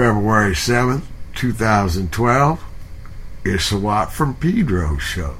February 7th, 2012. It's the Watt from Pedro show.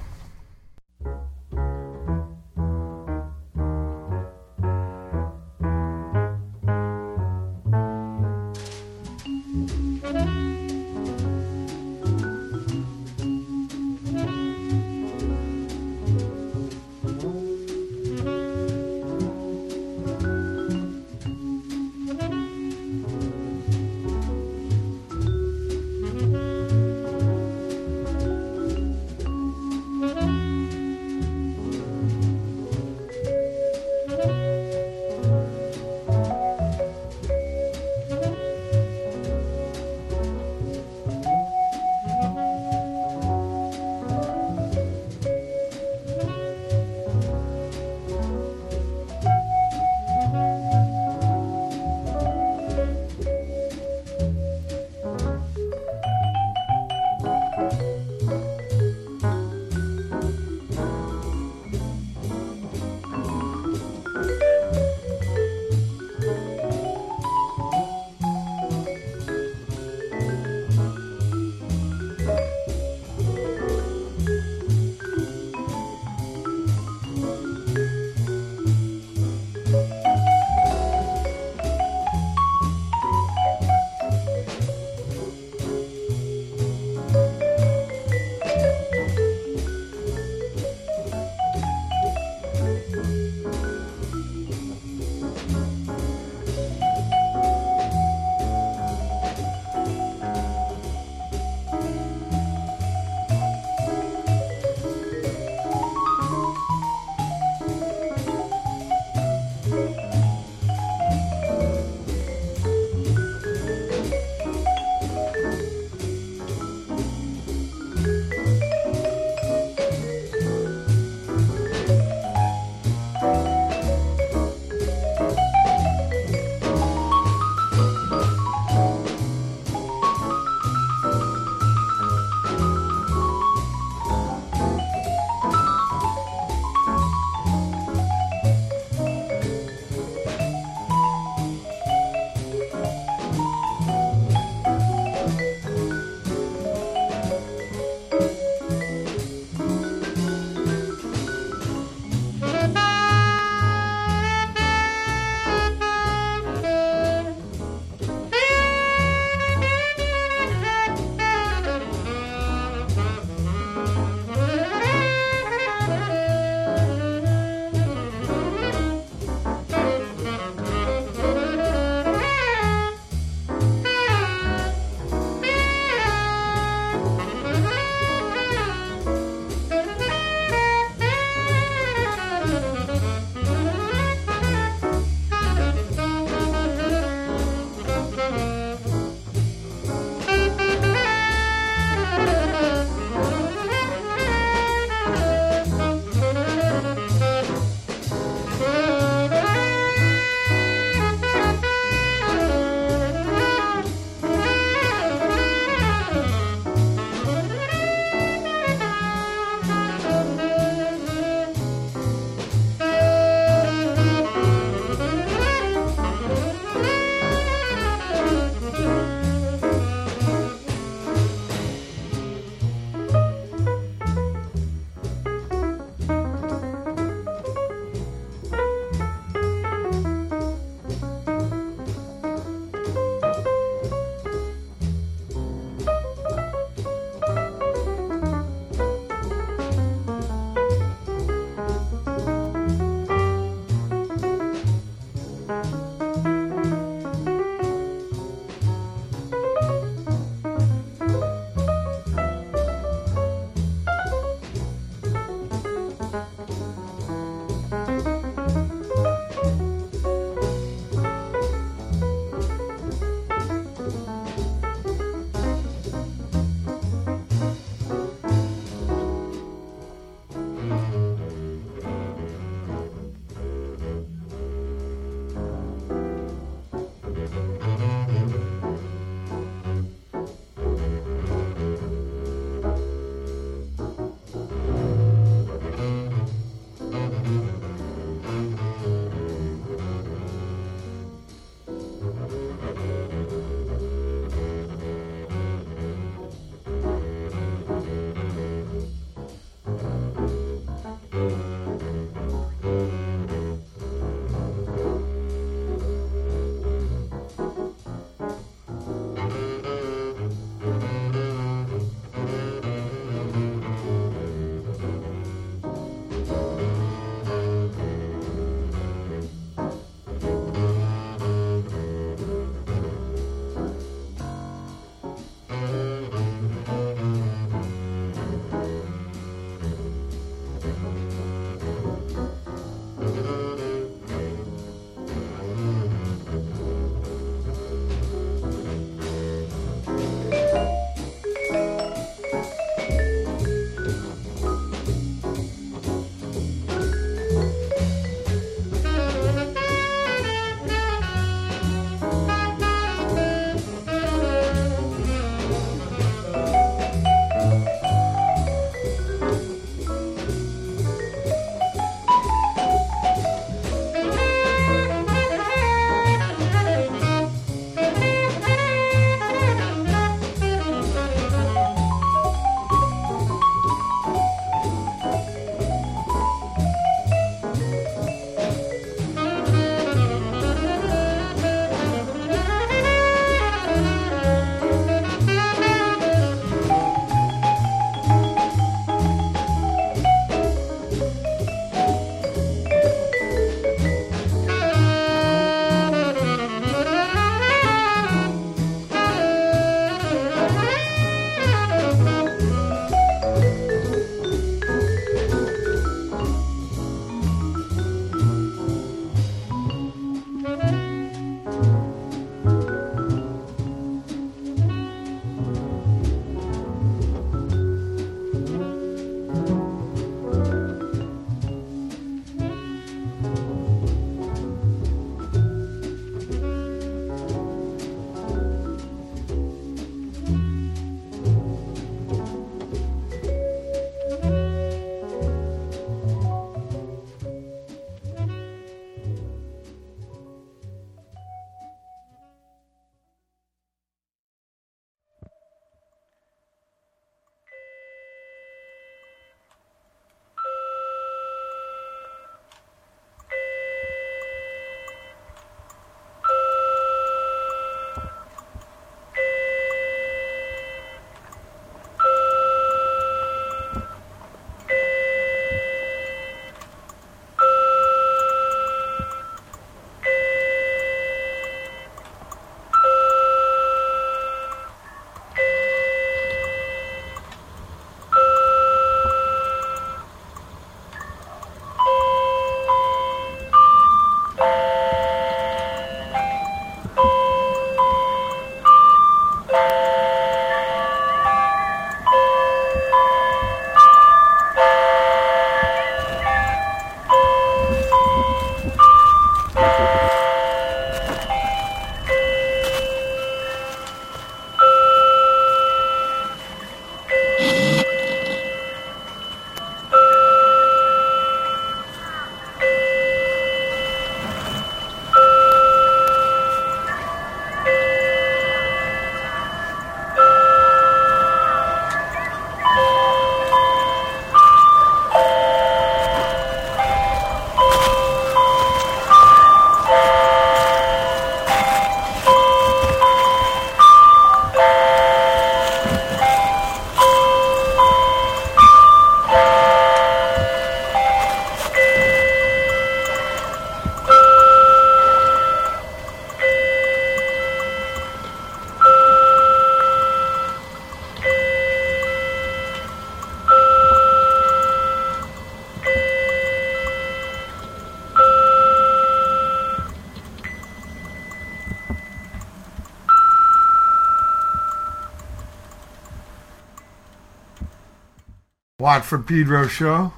Watt from Pedro show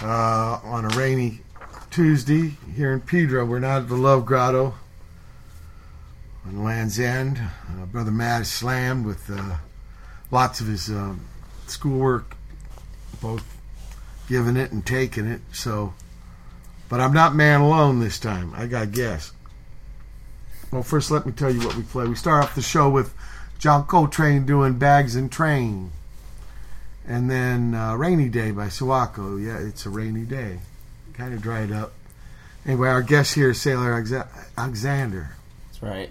uh, on a rainy Tuesday here in Pedro. We're not at the Love Grotto on Land's End. Uh, Brother Matt is slammed with uh, lots of his um, schoolwork, both giving it and taking it. So, but I'm not man alone this time. I got guests. Well, first, let me tell you what we play. We start off the show with John Coltrane doing Bags and Trane. And then uh, Rainy Day by Sawako. Yeah, it's a rainy day. Kind of dried up. Anyway, our guest here is Sailor Exa- Alexander. That's right.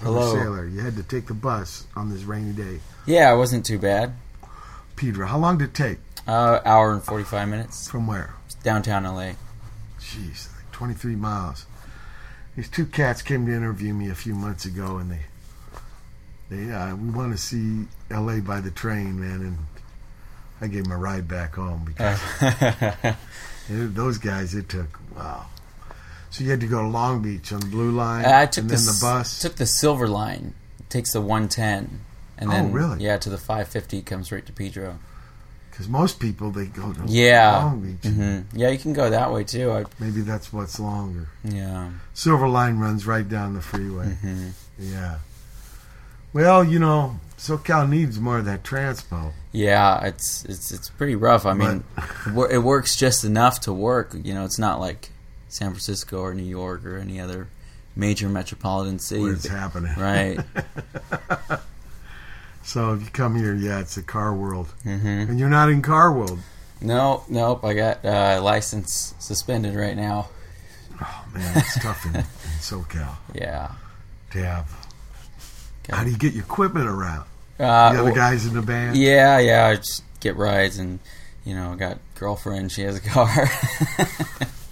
Hello. Hello. Sailor. You had to take the bus on this rainy day. Yeah, it wasn't too bad. Pedro, how long did it take? Uh, hour and 45 minutes. From where? Downtown LA. Jeez, like 23 miles. These two cats came to interview me a few months ago, and they, they, uh, we want to see L.A. by the train, man, and I gave him a ride back home because it- those guys, it took wow. So you had to go to Long Beach on the Blue Line, I took and the, then the s- bus. Took the Silver Line. It takes the 110. And Oh, then, really? Yeah, to the 550 comes right to Pedro. Because most people they go to Yeah. Long Beach. hmm Yeah, you can go that way too. I, Maybe that's what's longer. yeah. Silver Line runs right down the freeway. hmm Yeah. Well, you know, SoCal needs more of that transpo. Yeah, it's it's it's pretty rough. I mean, it it works just enough to work. You know, it's not like San Francisco or New York or any other major metropolitan city. Where it's happening. Right. So if you come here, yeah, it's a car world. hmm And you're not in car world. No, nope. I got uh, license suspended right now. Oh, man, it's tough in, in SoCal Yeah. to have. How do you get your equipment around? Uh, the other well, guys in the band? Yeah, yeah. I just get rides and you know, I got girlfriend. She has a car.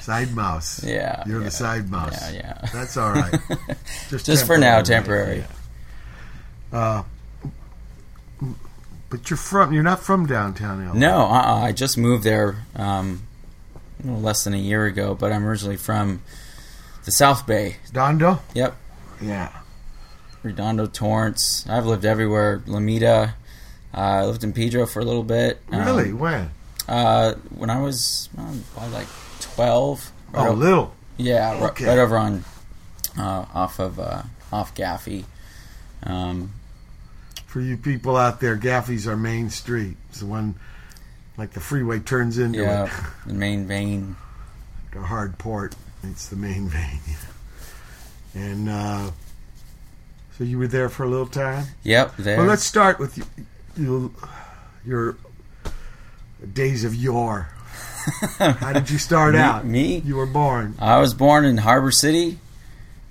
Side mouse. yeah. You're yeah, the side mouse. Yeah, yeah. That's all right. Just for now, temporary. yeah. Uh, but you're from, you're not from downtown LA. No, uh-uh. I just moved there um, less than a year ago, but I'm originally from the South Bay. Dondo? Yep. Yeah. Redondo, Torrance. I've lived everywhere. Lomita. Uh, I lived in Pedro for a little bit. Um, Really? when? Uh, when I was uh, like 12. Right Oh, little. yeah, okay. right over on uh, off of uh, off Gaffey. Um, For you people out there, Gaffey's our main street. It's the one, like the freeway turns into yeah, it. the main vein. the hard port. It's the main vein. And uh, so you were there for a little time. Yep, there. Well, let's start with you, you, your days of yore. How did you start Me- out? me? You were born. I was born in Harbor City,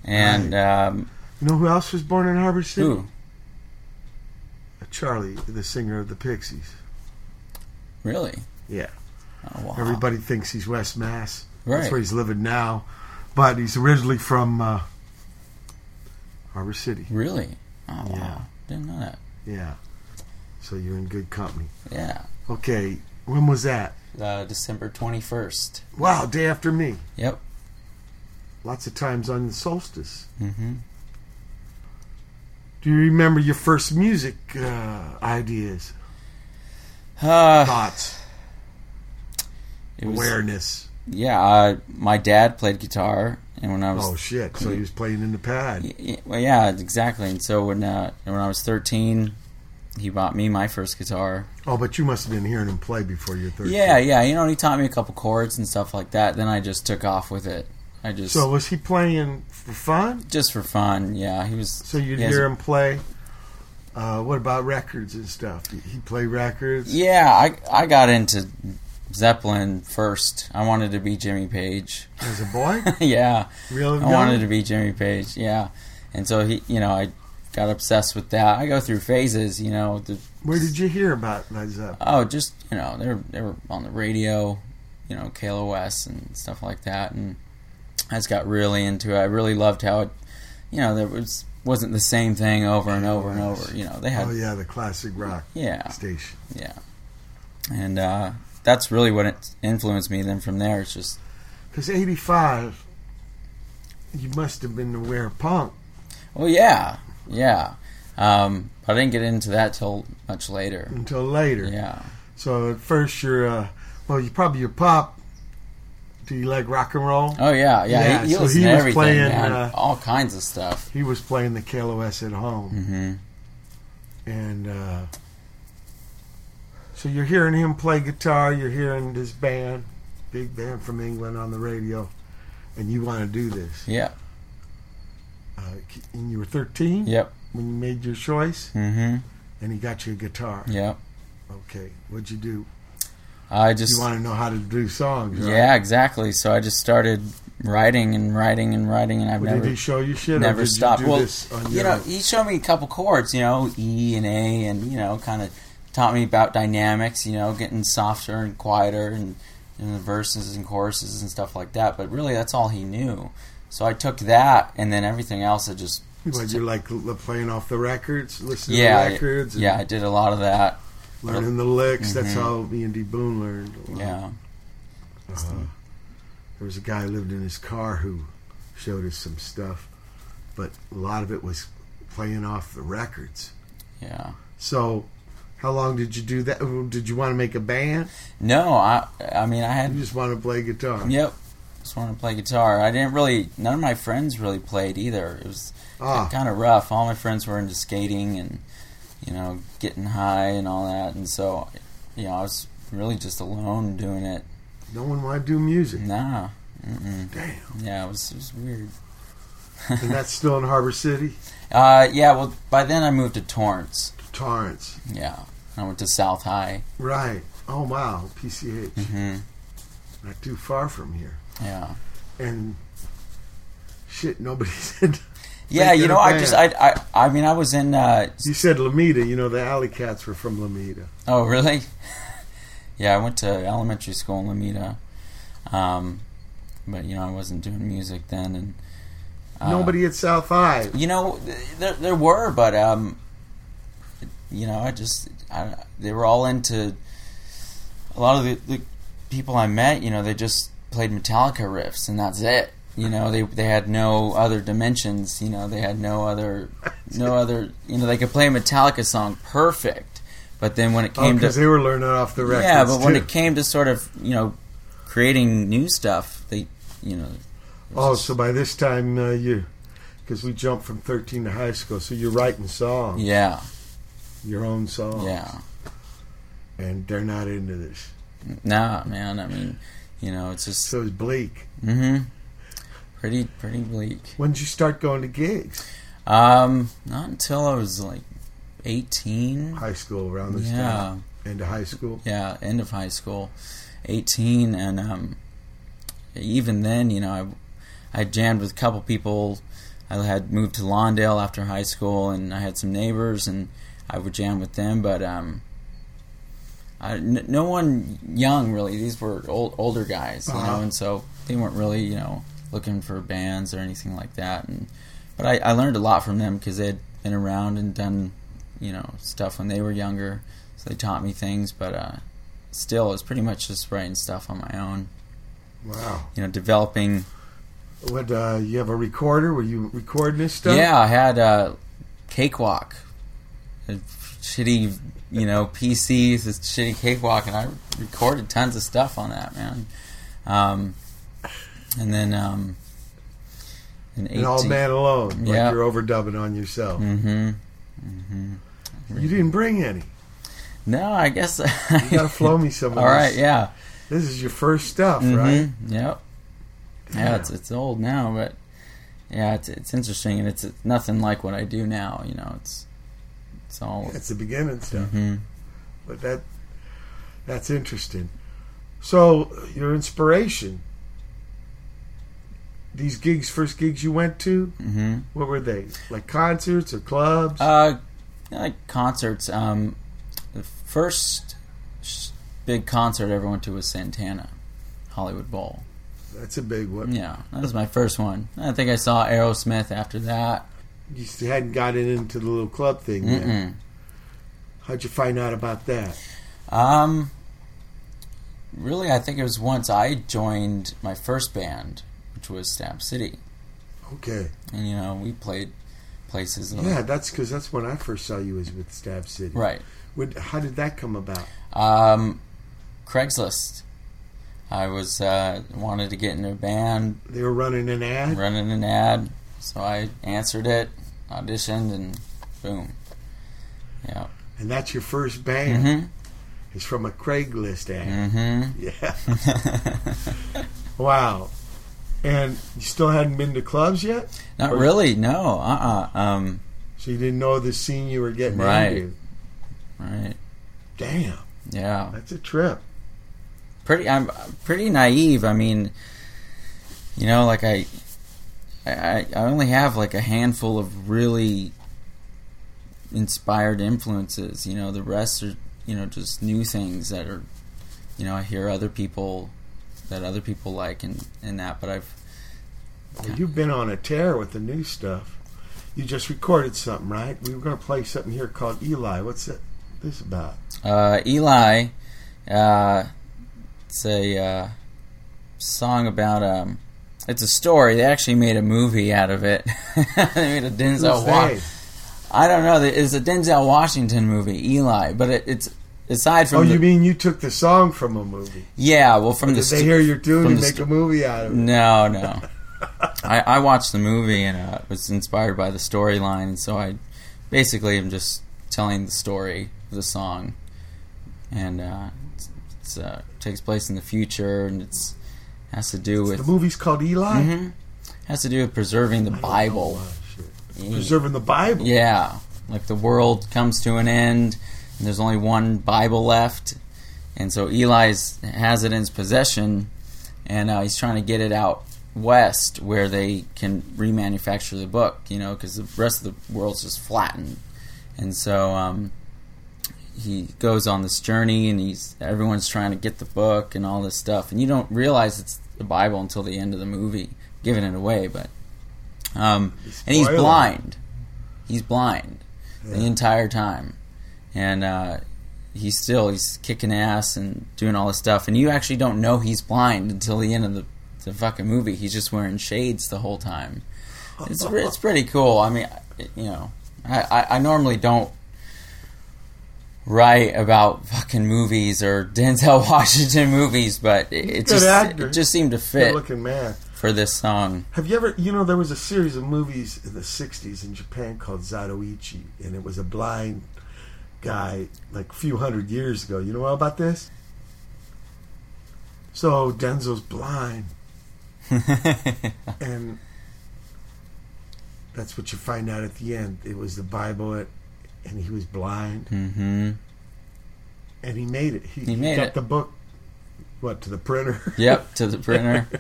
and um, You know who else was born in Harbor City? ooh, Charlie, the singer of the Pixies. really? Yeah. Oh, wow. Everybody thinks he's West Mass. Right. That's where he's living now. But he's originally from uh, Harbor City. Really? Oh, wow. Yeah. Didn't know that. Yeah. So you're in good company. Yeah. Okay. When was that? Uh, December 21st. Wow, day after me. Yep. Lots of times on the solstice. Mm-hmm. Do you remember your first music uh, ideas, Uh, thoughts, it was, awareness? Yeah, uh, my dad played guitar, and when I was Oh shit! So he was playing in the pad. Y- y- Well, yeah, exactly. And so when uh, when I was 13, he bought me my first guitar. Oh, but you must have been hearing him play before you're 13. Yeah, yeah. You know, he taught me a couple chords and stuff like that. Then I just took off with it. I just So was he playing for fun? just for fun. Yeah, he was. So you'd he hear him play. Uh, what about records and stuff? He he play records. Yeah, I I got into Zeppelin first. I wanted to be Jimmy Page. As a boy, yeah, real I wanted to be Jimmy Page. Yeah, and so he, you know, I got obsessed with that. I go through phases. You know, the Where did you hear about Led Zeppelin? Oh, just you know, they were they were on the radio, you know, KLOS and stuff like that, and I just got really into it. I really loved how it, you know, there was wasn't the same thing over and over and over. You know, they had Oh yeah, the classic rock yeah, station. yeah, and uh, that's really what it influenced me. Then from there, it's just Because '85, you must have been aware of punk. well, yeah, yeah. Um, I didn't get into that till much later. until later. Yeah, So at first you're, uh, well, you probably your pop. Do you like rock and roll? Oh yeah, yeah. Yeah, he, he so he was playing, uh, All kinds of stuff. He was playing the KLOS at home, hmm and uh, so you're hearing him play guitar. You're hearing this band, big band from England, on the radio, and you want to do this. Yeah. Uh, and you were 13 Yep. when you made your choice, Mm-hmm. and he got you a guitar. Yep. Okay, what'd you do? I just You want to know how to do songs, right? yeah, exactly. So I just started writing and writing and writing, and I've Well, never did he show you shit? never stopped. Well, you know, own? he showed me a couple chords, you know, E and A, and you know, kind of taught me about dynamics, you know, getting softer and quieter, and, and the verses and choruses and stuff like that. But really, that's all he knew. So I took that, and then everything else, I just What, you like playing off the records, listening yeah, to records, yeah, I did a lot of that. learning the licks. That's Mhm. how me and D Boon learned. Yeah, Uh, there was a guy who lived in his car who showed us some stuff, but a lot of it was playing off the records. yeah. So, how long did you do that? Did you want to make a band? No, I, I mean, I had You just want to play guitar? Yep. Just wanted to play guitar. I didn't really. None of my friends really played either. It was Ah, kind of rough. All my friends were into skating and you know getting high and all that, and so you know I was really just alone doing it. no one wanted to do music. Nah. Mm-mm. Damn. Yeah, it was it was weird. and that's still in Harbor City, Uh, yeah. Well, by then I moved to Torrance. Torrance. Yeah. I went to South High. Right. Oh wow, PCH. hmm Not too far from here. Yeah. And shit, nobody said. Yeah. You know, I just I, I I mean I was in. Uh, You said Lomita. You know the Alley Cats were from Lomita. Oh, really? yeah, I went to elementary school in Lomita, um, but you know I wasn't doing music then, and uh, Nobody at South High. You know, th- there there were, but um, you know, I just I, they were all into a lot of the, the people I met. You know, they just played Metallica riffs, and that's it. You know, they they had no other dimensions. You know, they had no other no other. You know, they could play a Metallica song perfect, but then when it Oh, came to because they were learning off the records. yeah, but when it came to sort of you know creating new stuff, they you know. Oh, just- so by this time uh, you, because we jumped from thirteen to high school, so you're writing songs, yeah, your own songs, yeah. and they're not into this. Nah, man. I mean, you know, it's just So it's bleak. hmm pretty pretty bleak. When did you start going to gigs? Um, not until I was like eighteen. High school around this Yeah, time, into high school. yeah, end of high school, eighteen, and um, even then, you know, I I jammed with a couple people. I had moved to Lawndale after high school, and I had some neighbors, and I would jam with them. But um, I, n- no one young really. These were old, older guys, you Uh-huh. know, and so they weren't really, you know, looking for bands or anything like that. And but I, I learned a lot from them because they had been around and done, you know, stuff when they were younger. So they taught me things. But uh, still, it's pretty much just writing stuff on my own. Wow. You know, developing. What? Uh, you have a recorder? Were you recording this stuff? Yeah, I had uh, Cakewalk, a shitty, you know, PCs, this shitty Cakewalk, and I recorded tons of stuff on that, man. Um, and then um, An all 18 man alone. Yeah. Like you're overdubbing on yourself. Mm-hmm. Mm-hmm. You didn't bring any. No, I guess. You gotta flow me some All right, yeah. This is your first stuff, Mhm, right? Yep. Yeah, it's it's old now, but yeah, it's it's interesting, and it's, it's nothing like what I do now. You know, it's it's all. It's the beginning stuff. hmm But that that's interesting. So your inspiration. These gigs, first gigs you went to, hmm what were they? Like concerts or clubs? Uh, like concerts. Um, the first big concert I ever went to was Santana, Hollywood Bowl. That's a big one. Yeah, that was my first one. I think I saw Aerosmith after that. You hadn't gotten into the little club thing yet. Mm-mm. How'd you find out about that? Um, really, I think it was once I joined my first band, which was Stab City, Okay. and you know we played places. Yeah, that's because that's when I first saw you was with Stab City. Right. When, how did that come about? Um, Craigslist. I was uh, wanted to get in a band, They were running an ad. running an ad, so I answered it, auditioned, and boom. Yeah. And that's your first band. Mm-hmm. It's from a Craigslist ad. Mm-hmm. Yeah. wow. And you still hadn't been to clubs yet? Not Or- really. No. Uh. uh Um. So you didn't know the scene you were getting Right. into. Right. Damn. Yeah. That's a trip. pretty I'm pretty naive. I mean, you know, like I, I I only have like a handful of really inspired influences. You know, the rest are you know just new things that are, you know, I hear other people that other people like and and that. But I've Well, you've been on a tear with the new stuff. You just recorded something, right? We were going to play something here called Eli. What's it, this about? uh, Eli, uh, it's a uh, song about um. It's a story. They actually made a movie out of it. they made a Denzel they? I don't know. It's a Denzel Washington movie, Eli. But it, it's aside from. Oh, the, you mean you took the song from a movie? Yeah, well, from the. Did they hear your tune and make st- a movie out of it? No, no. I, I watched the movie and uh, was inspired by the storyline, and so I basically am just telling the story of the song, and uh, it's, it's uh, takes place in the future, and it's has to do with The movie's called Eli? Mhm. has to do with preserving the Bible. shit. Preserving the Bible. Yeah, like the world comes to an end, and there's only one Bible left, and so Eli has it in his possession, and uh, he's trying to get it out west where they can remanufacture the book, you know, because the rest of the world's just flattened, and so um, he goes on this journey, and he's everyone's trying to get the book and all this stuff, and you don't realize it's the Bible until the end of the movie, giving it away, but. Um, and he's blind. He's blind the entire time, and uh, he's still he's kicking ass and doing all this stuff. And you actually don't know he's blind until the end of the, the fucking movie. He's just wearing shades the whole time. It's it's pretty cool. I mean, you know, I, I, I normally don't write about fucking movies or Denzel Washington movies, but it, it just actor. it just seemed to fit. Good looking man. for this song. Have you ever, you know, there was a series of movies in the 60s in Japan called Zatoichi, and it was a blind guy like a few hundred years ago. You know all about this? So Denzel's blind, and that's what you find out at the end. It was the Bible, it, and he was blind, hmm and he made it. He, He made got it. the book, what, to the printer? Yep, to the printer.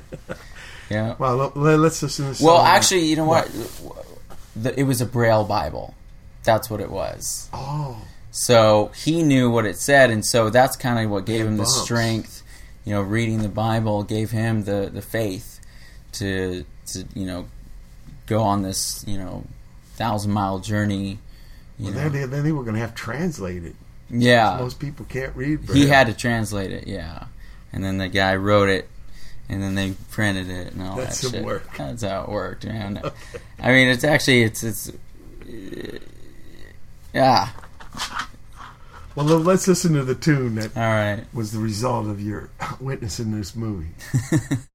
Yeah. Well, let- us listen to Well, actually, you know what? The, it was a Braille Bible. That's what it was. Oh, So he knew what it said, and so that's kind of what gave him the strength. You know, reading the Bible gave him the, the faith to to you know go on this you know thousand mile journey. You well, know. then, they, then they were going to have translated. It. Yeah, Most people can't read. he had to translate it. Yeah, and then the guy wrote it, and then they printed it and all That's that shit. work. That's how it worked, man. I mean, it's actually it's it's yeah. Well, let's listen to the tune that All right. was the result of your witnessing this movie.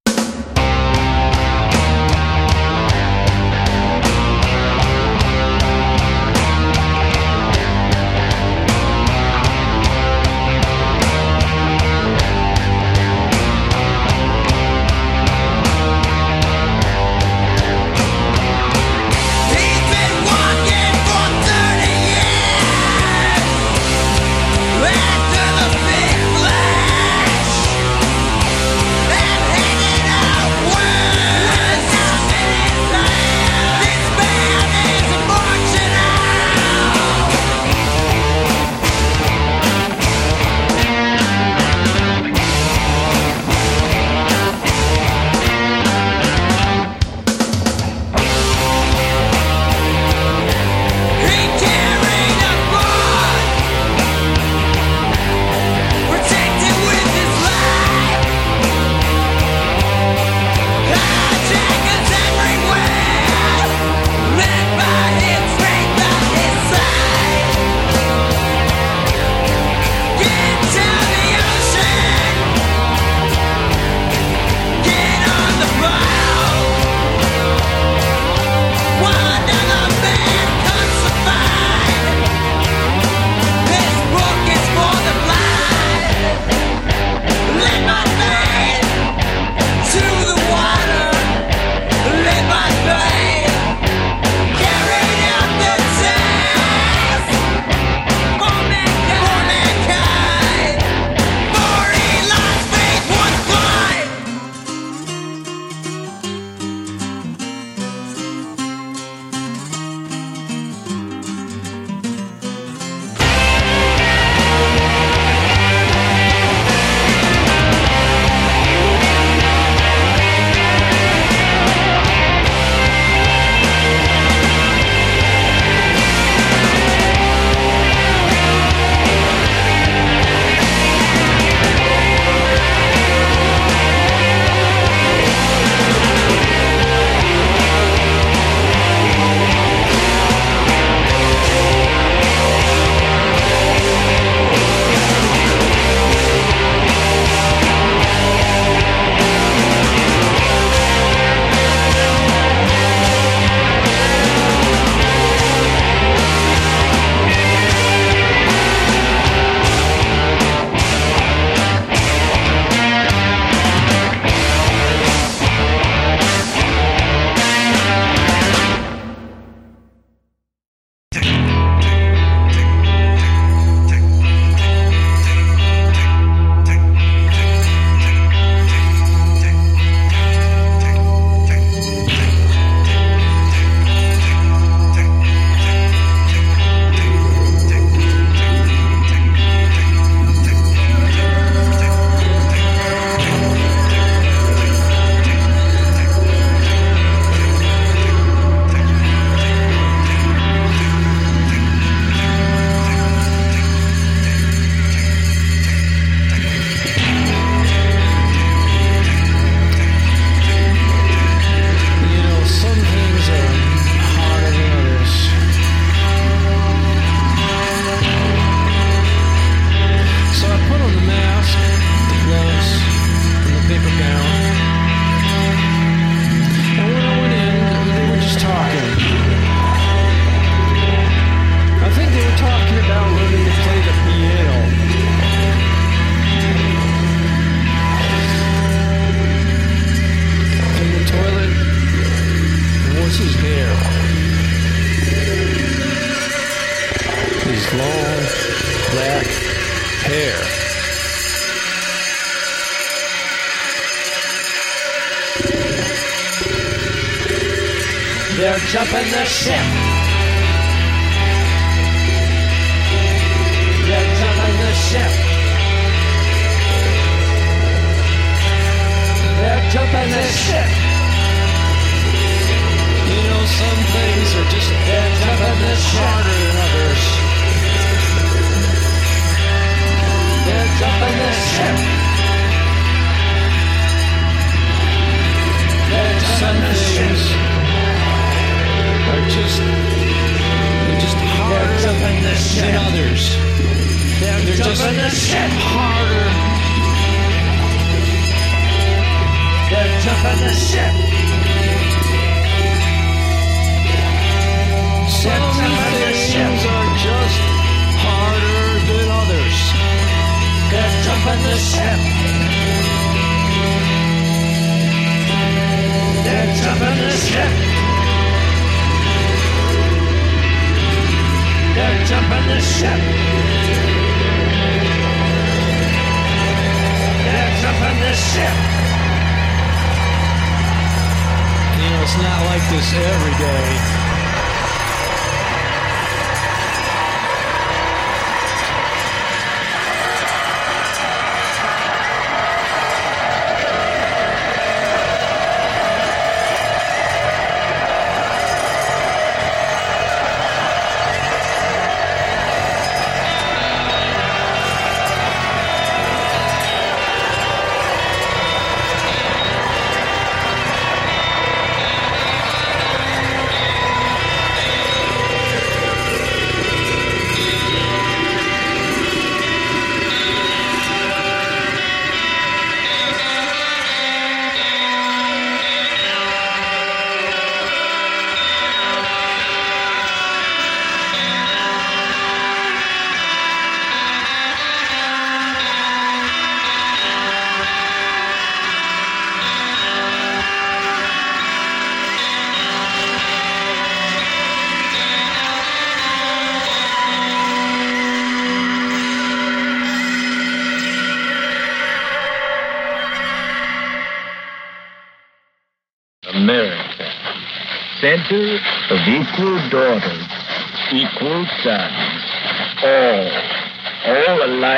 not like this every day.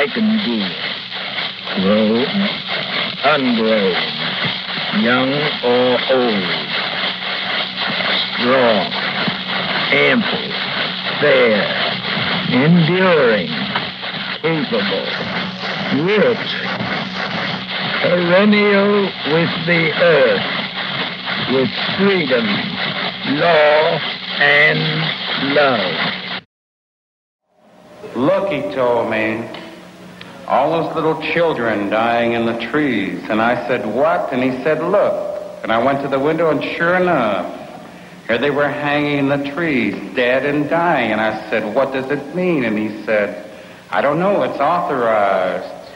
All can do. grown, ungrown, young or old, strong, ample, fair, enduring, capable, rich, perennial with the earth, with freedom, law, and love. Look, told me, all those little children dying in the trees. And I said, what? And he said, look. And I went to the window, and sure enough, here they were hanging in the trees, dead and dying. And I said, what does it mean? And he said, I don't know, it's authorized.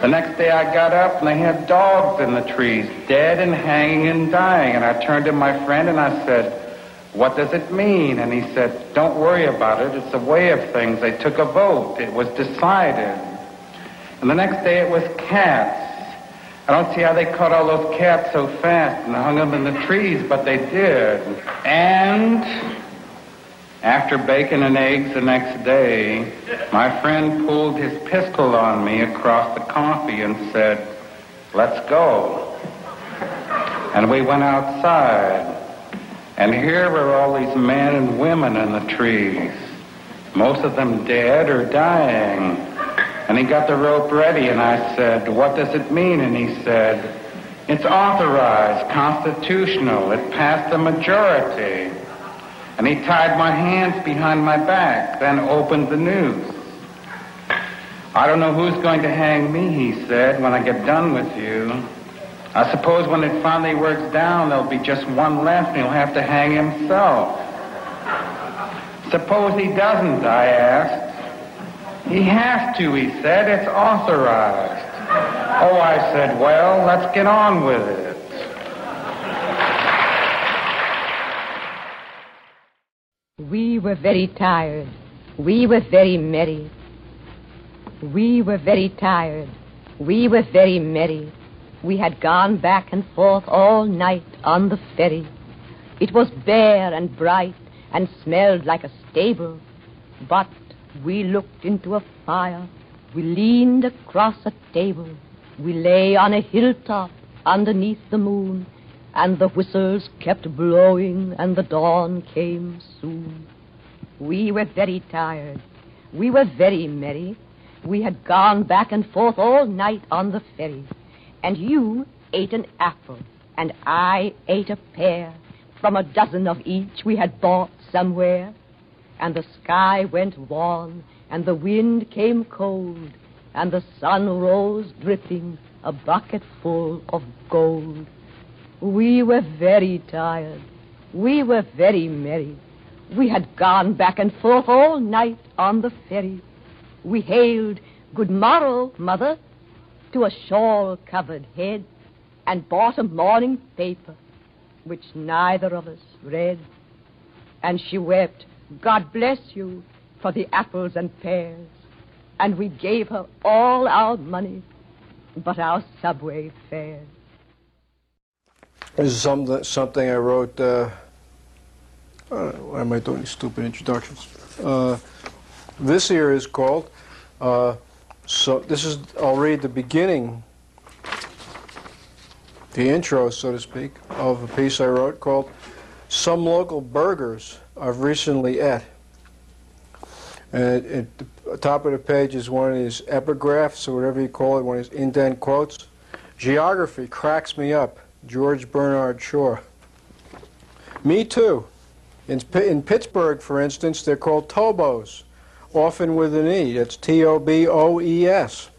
The next day I got up and they had dogs in the trees, dead and hanging and dying. And I turned to my friend and I said, what does it mean? And he said, don't worry about it. It's a way of things. They took a vote. It was decided. And the next day it was cats. I don't see how they caught all those cats so fast and hung them in the trees, but they did. And after bacon and eggs the next day, my friend pulled his pistol on me across the coffee and said, let's go. And we went outside. And here were all these men and women in the trees, most of them dead or dying. And he got the rope ready, and I said, What does it mean? And he said, It's authorized, constitutional, it passed the majority. And he tied my hands behind my back, then opened the noose. I don't know who's going to hang me, he said, when I get done with you. I suppose when it finally works down, there'll be just one left, and he'll have to hang himself. Suppose he doesn't, I asked. He has to, he said. It's authorized. Oh, I said, well, let's get on with it. We were very tired. We were very merry. We were very tired. We were very merry. We had gone back and forth all night on the ferry. It was bare and bright and smelled like a stable. But we looked into a fire. We leaned across a table. We lay on a hilltop underneath the moon, and the whistles kept blowing, and the dawn came soon. We were very tired. We were very merry. We had gone back and forth all night on the ferry. And you ate an apple, and I ate a pear from a dozen of each we had bought somewhere. And the sky went warm, and the wind came cold, and the sun rose dripping, a bucket full of gold. We were very tired. We were very merry. We had gone back and forth all night on the ferry. We hailed, Good morrow, mother, to a shawl covered head, and bought a morning paper, which neither of us read. And she wept, God bless you, for the apples and pears. And we gave her all our money, but our subway fares. This is something, something I wrote. Uh, uh, why am I doing stupid introductions? Uh, this here is called. Uh, so this is. I'll read the beginning, the intro, so to speak, of a piece I wrote called "Some Local Burgers I've Recently Ate." And at the top of the page is one of these epigraphs, or whatever you call it, one of these indent quotes. Geography cracks me up. George Bernard Shaw. Me too. In, in Pittsburgh, for instance, they're called Tobos, often with an E. That's T O B O E S.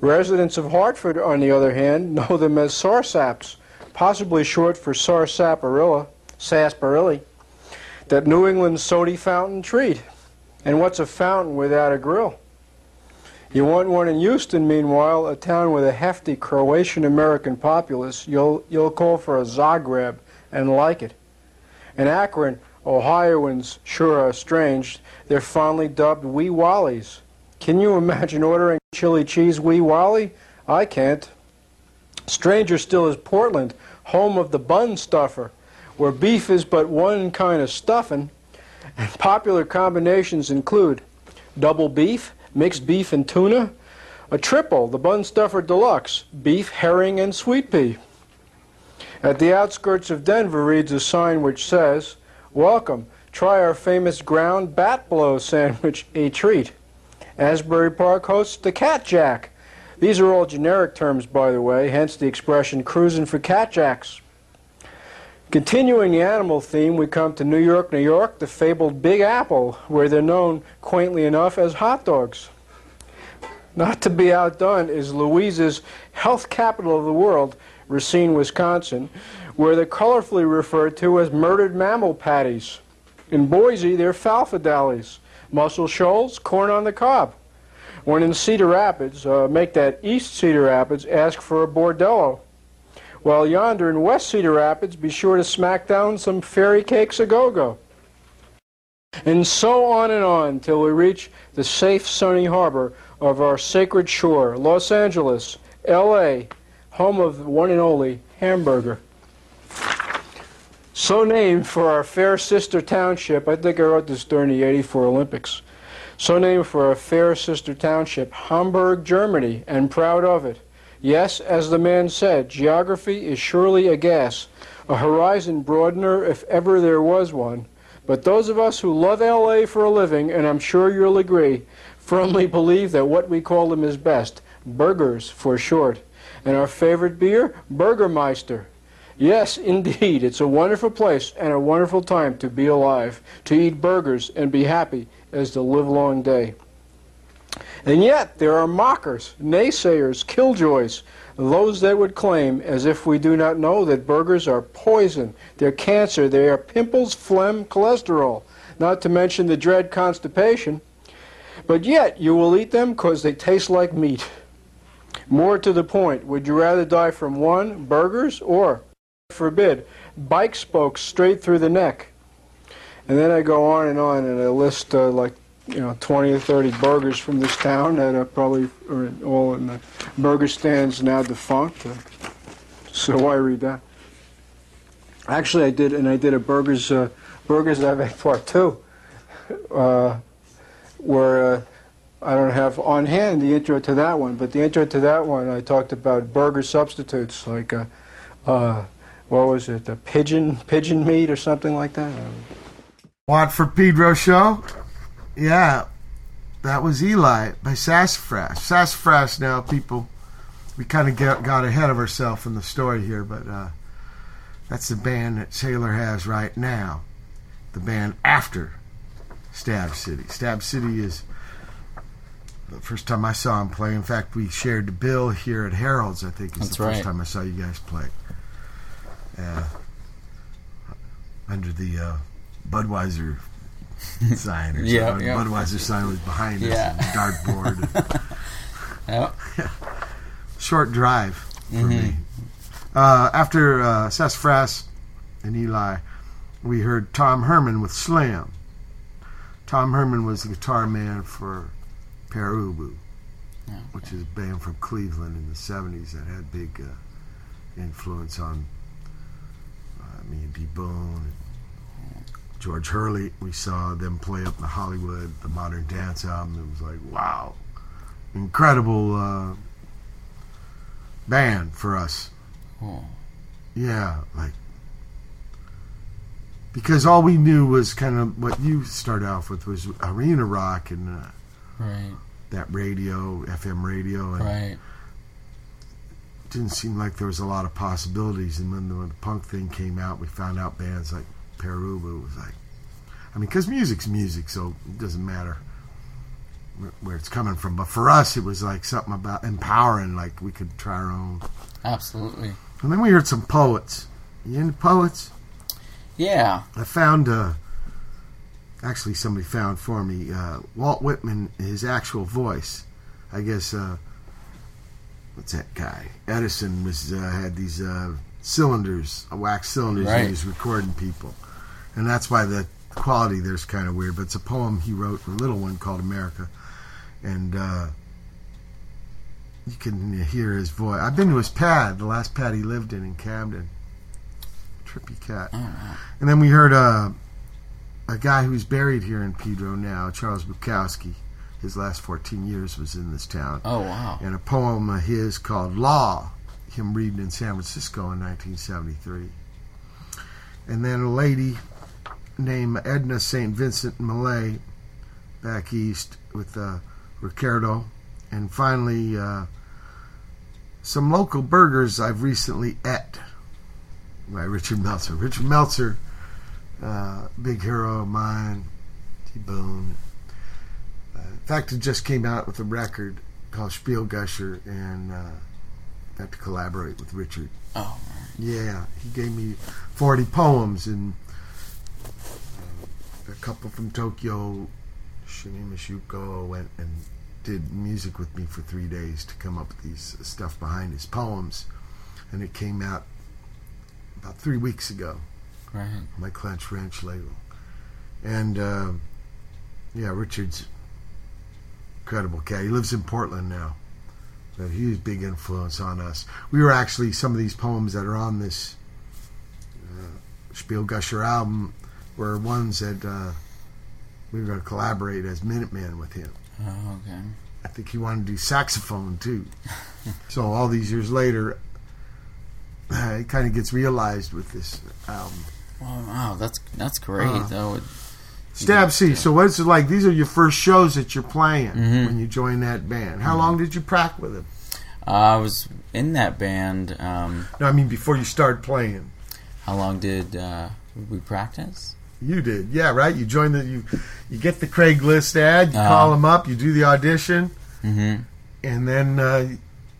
Residents of Hartford, on the other hand, know them as sarsaps, possibly short for sarsaparilla, sarsaparilla, that New England sody fountain treat. And what's a fountain without a grill? You want one in Houston, meanwhile, a town with a hefty Croatian American populace, you'll, you'll call for a Zagreb and like it. In Akron, Ohioans sure are strange. They're fondly dubbed Wee Wallies. Can you imagine ordering chili cheese Wee Wally? I can't. Stranger still is Portland, home of the bun stuffer, where beef is but one kind of stuffing. And popular combinations include double beef, mixed beef and tuna, a triple, the bun stuffer deluxe, beef, herring, and sweet pea. At the outskirts of Denver reads a sign which says, Welcome, try our famous ground bat blow sandwich, a treat. Asbury Park hosts the Cat Jack. These are all generic terms, by the way, hence the expression cruising for cat jacks. Continuing the animal theme, we come to New York, New York, the fabled Big Apple, where they're known, quaintly enough, as hot dogs. Not to be outdone is Louise's health capital of the world, Racine, Wisconsin, where they're colorfully referred to as murdered mammal patties. In Boise, they're falfadallies, Muscle shoals, corn on the cob. When in Cedar Rapids, uh, make that East Cedar Rapids, ask for a bordello. While yonder in West Cedar Rapids, be sure to smack down some fairy cakes a go-go. And so on and on till we reach the safe sunny harbor of our sacred shore, Los Angeles, L.A., home of the one and only hamburger. So named for our fair sister township, I think I wrote this during the 84 Olympics. So named for our fair sister township, Hamburg, Germany, and proud of it. Yes, as the man said, geography is surely a gas, a horizon broadener if ever there was one. But those of us who love LA for a living, and I'm sure you'll agree, firmly believe that what we call them is best burgers for short. And our favorite beer, Burgermeister. Yes, indeed, it's a wonderful place and a wonderful time to be alive, to eat burgers and be happy as the livelong day. And yet, there are mockers, naysayers, killjoys, those that would claim, as if we do not know, that burgers are poison, they're cancer, they are pimples, phlegm, cholesterol, not to mention the dread constipation. But yet, you will eat them because they taste like meat. More to the point, would you rather die from one, burgers, or, forbid, bike spokes straight through the neck? And then I go on and on, and I list uh, like you know, 20 or 30 burgers from this town that are probably are all in the burger stands now defunct. Uh, so why read that? Actually, I did, and I did a burgers uh, burgers I've ate part two, uh, where uh, I don't have on hand the intro to that one, but the intro to that one I talked about burger substitutes like uh, uh, what was it, a pigeon pigeon meat or something like that. Watt from Pedro show. Yeah, that was Eli by Sassafras. Sassafras. Now, people, we kind of got, ahead of ourselves in the story here, but uh, that's the band that Sailor has right now. The band after Stab City. Stab City is the first time I saw him play. In fact, we shared the bill here at Harold's. I think is That's the first time I saw you guys play. Uh, under the uh, Budweiser sign or Yeah, something. yeah. Budweiser sign was behind Yeah. us, and dartboard. Yep. Short drive for Mm-hmm. me. Uh, after uh, Sassafras and Eli, we heard Tom Herman with Slim. Tom Herman was the guitar man for Pere Ubu, which is a band from Cleveland in the 70s that had big uh, influence on uh, me and D Boon. George Hurley, we saw them play up in Hollywood, the Modern Dance album. It was like, wow, incredible uh, band for us. Cool. Yeah, like because all we knew was kind of what you started off with was arena rock and uh, Right. that radio, FM radio, and Right. it didn't seem like there was a lot of possibilities. And when the, when the punk thing came out, we found out bands like Pere Ubu was like, I mean, because music's music, so it doesn't matter where, it's coming from. But for us, it was like something about empowering, like we could try our own. Absolutely. And then we heard some poets. You into poets? Yeah. I found, uh, actually, somebody found for me uh, Walt Whitman, his actual voice. I guess, uh, what's that guy? Edison was uh, had these uh, cylinders, wax cylinders, and he was recording people, and that's why the quality there's kind of weird. But it's a poem he wrote, a little one called America, and uh, you can hear his voice. I've been to his pad, the last pad he lived in in Camden. Trippy cat. And then we heard uh, a guy who's buried here in Pedro now, Charles Bukowski. His last 14 years was in this town. Oh, wow. And a poem of his called Law, him reading in San Francisco in 1973. And then a lady named Edna St. Vincent Millay back east with uh, Recuerdo. And finally, uh, some local burgers I've recently ate by Richard Meltzer. Richard Meltzer, uh, big hero of mine, D Boon. Uh, in fact, it just came out with a record called Spielgusher, and uh, got to collaborate with Richard. Oh, Yeah, he gave me 40 poems, and couple from Tokyo, Shinima Shuko, went and did music with me for three days to come up with these stuff behind his poems. And it came out about three weeks ago right. my Clench Wrench label. And uh, yeah, Richard's incredible cat. He lives in Portland now. But he was a big influence on us. We were actually some of these poems that are on this uh, Spielgusher album were ones that uh, we were going to collaborate as Minutemen with him. Oh, okay. I think he wanted to do saxophone too. so all these years later, it kind of gets realized with this album. Wow, wow, that's that's great. Uh, though. It- Stab C. So what's it like? These are your first shows that you're playing Mhm. when you join that band. How long did you practice with them? Uh, I was in that band. Um, No, I mean before you started playing. how long did uh, we practice? You did, yeah, right. You join the you you get the Craigslist ad, you Uh-huh. call them up, you do the audition, Mm-hmm. and then uh,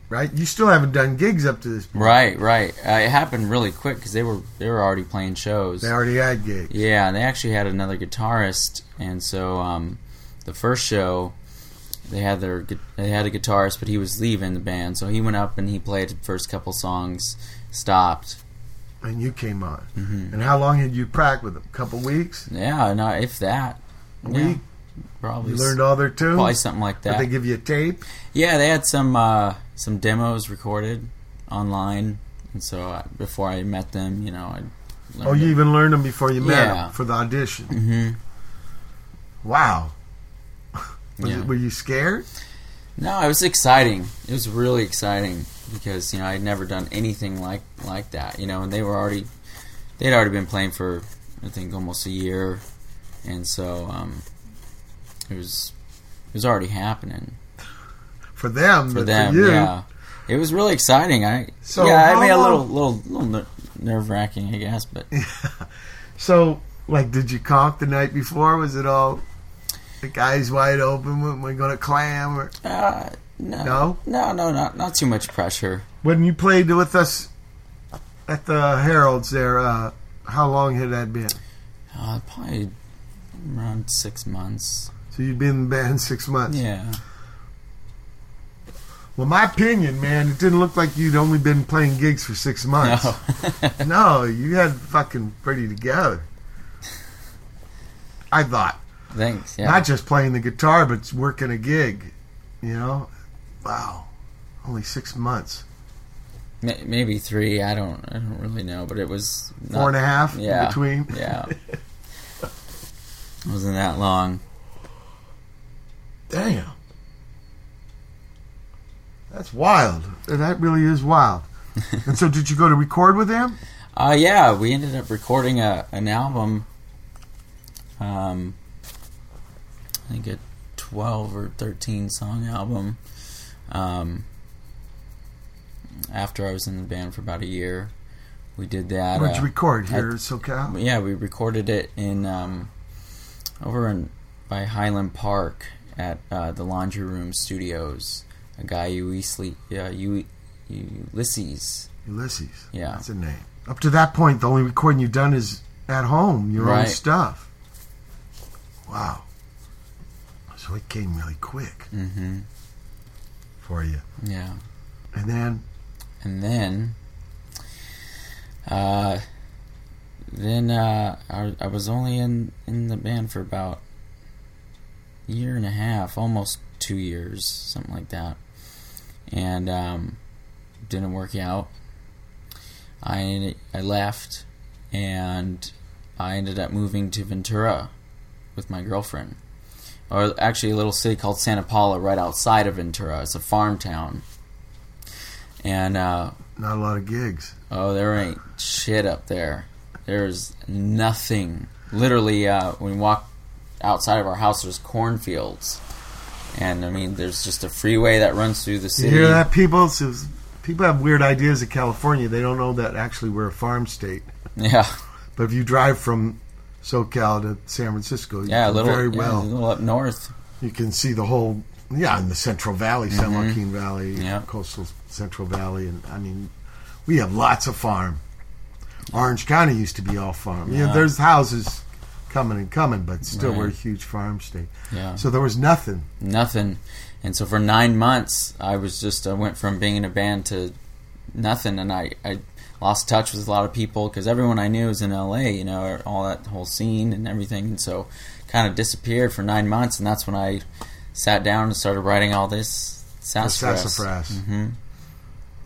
right. You still haven't done gigs up to this point. Right, right. Uh, it happened really quick because they were they were already playing shows. They already had gigs. Yeah, and they actually had another guitarist, and so um, the first show they had their they had a guitarist, but he was leaving the band, so he went up and he played the first couple songs, stopped. And you came on. hmm And how long had you practiced with them? A couple weeks, Yeah, not if that. a Yeah. week. Probably You learned all their tunes. probably something like Did that. they give you a tape? Yeah, they had some uh, some demos recorded online, and so I, before I met them, you know, I. Oh, you even learned them before you met Yeah. them for the audition. hmm Wow. Was Yeah. it, were you scared? No, it was exciting. It was really exciting because you know I'd never done anything like like that. You know, and they were already they'd already been playing for I think almost a year, and so um, it was it was already happening For them, for them. for. Yeah, it was really exciting. I So yeah, I mean a little little little ner- nerve wracking, I guess, but yeah. So, like, did you conk the night before? Was it all the eyes wide open? When we going to clam? Or uh, no, No? no, no, not not too much pressure. when you played with us at the Harold's there, uh, how long had that been? Uh, probably around six months. So you'd been in the band six months. Yeah. Well, my opinion, man, it didn't look like you'd only been playing gigs for six months. No. No, you had fucking pretty together. I thought. Thanks. Yeah. Not just playing the guitar, but working a gig. You know? Wow. Only six months. Maybe three. I don't. I don't really know, but it was not, Four and a half yeah, in between. Yeah. It wasn't that long. Damn. That's wild. That really is wild. and so, did you go to record with them? Uh, yeah, we ended up recording a an album. Um, I think a twelve or thirteen song album. Um, after I was in the band for about a year, we did that. Where'd uh, you record? Here at- SoCal? Yeah, we recorded it in um, over in by Highland Park at uh, the Laundry Room Studios. A guy Ulysses, uh, U- Ulysses. Ulysses. Yeah. That's a name. Up to that point, the only recording you've done is at home, your own stuff. Wow. So it came really quick hmm for you. Yeah, And then, and then, uh, then uh, I, I was only in in the band for about a year and a half, almost two years, something like that, and um, didn't work out. I I left, and I ended up moving to Ventura with my girlfriend, or actually a little city called Santa Paula, right outside of Ventura. It's a farm town, and uh, not a lot of gigs. oh, there ain't shit up there. There's nothing. Literally, uh, when we walk outside of our house, there's cornfields. And I mean, there's just a freeway that runs through the You city. hear that, people? So, people have weird ideas of California. They don't know that actually we're a farm state. Yeah, But if you drive from SoCal to San Francisco, you yeah, a little, very yeah, well. a little up north. You can see the whole, yeah, in the Central Valley, San Mhm. Joaquin Valley, Yeah. coastal Central Valley, and I mean, we have lots of farm. Orange County used to be all farm. Yeah, Yeah. there's houses coming and coming, but still, Right. we're a huge farm state. Yeah, So there was nothing. nothing. And so for nine months, I was just I went from being in a band to nothing, and I I lost touch with a lot of people because everyone I knew was in L.A. You know, all that whole scene and everything, and so kind of disappeared for nine months, and that's when I sat down and started writing all this sassafras. sassafras. hmm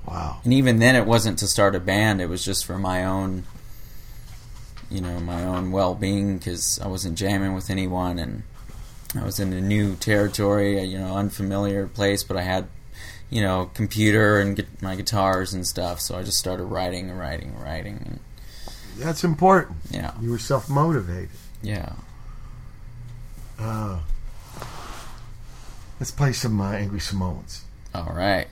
Wow. And even then, it wasn't to start a band; it was just for my own, you know, my own well-being because I wasn't jamming with anyone and. I was in a new territory, you know, unfamiliar place, but I had, you know, computer and gu- my guitars and stuff. So I just started writing and writing and writing. That's important. yeah, You were self motivated. yeah. Uh, let's play some uh, Angry Samoans. All right.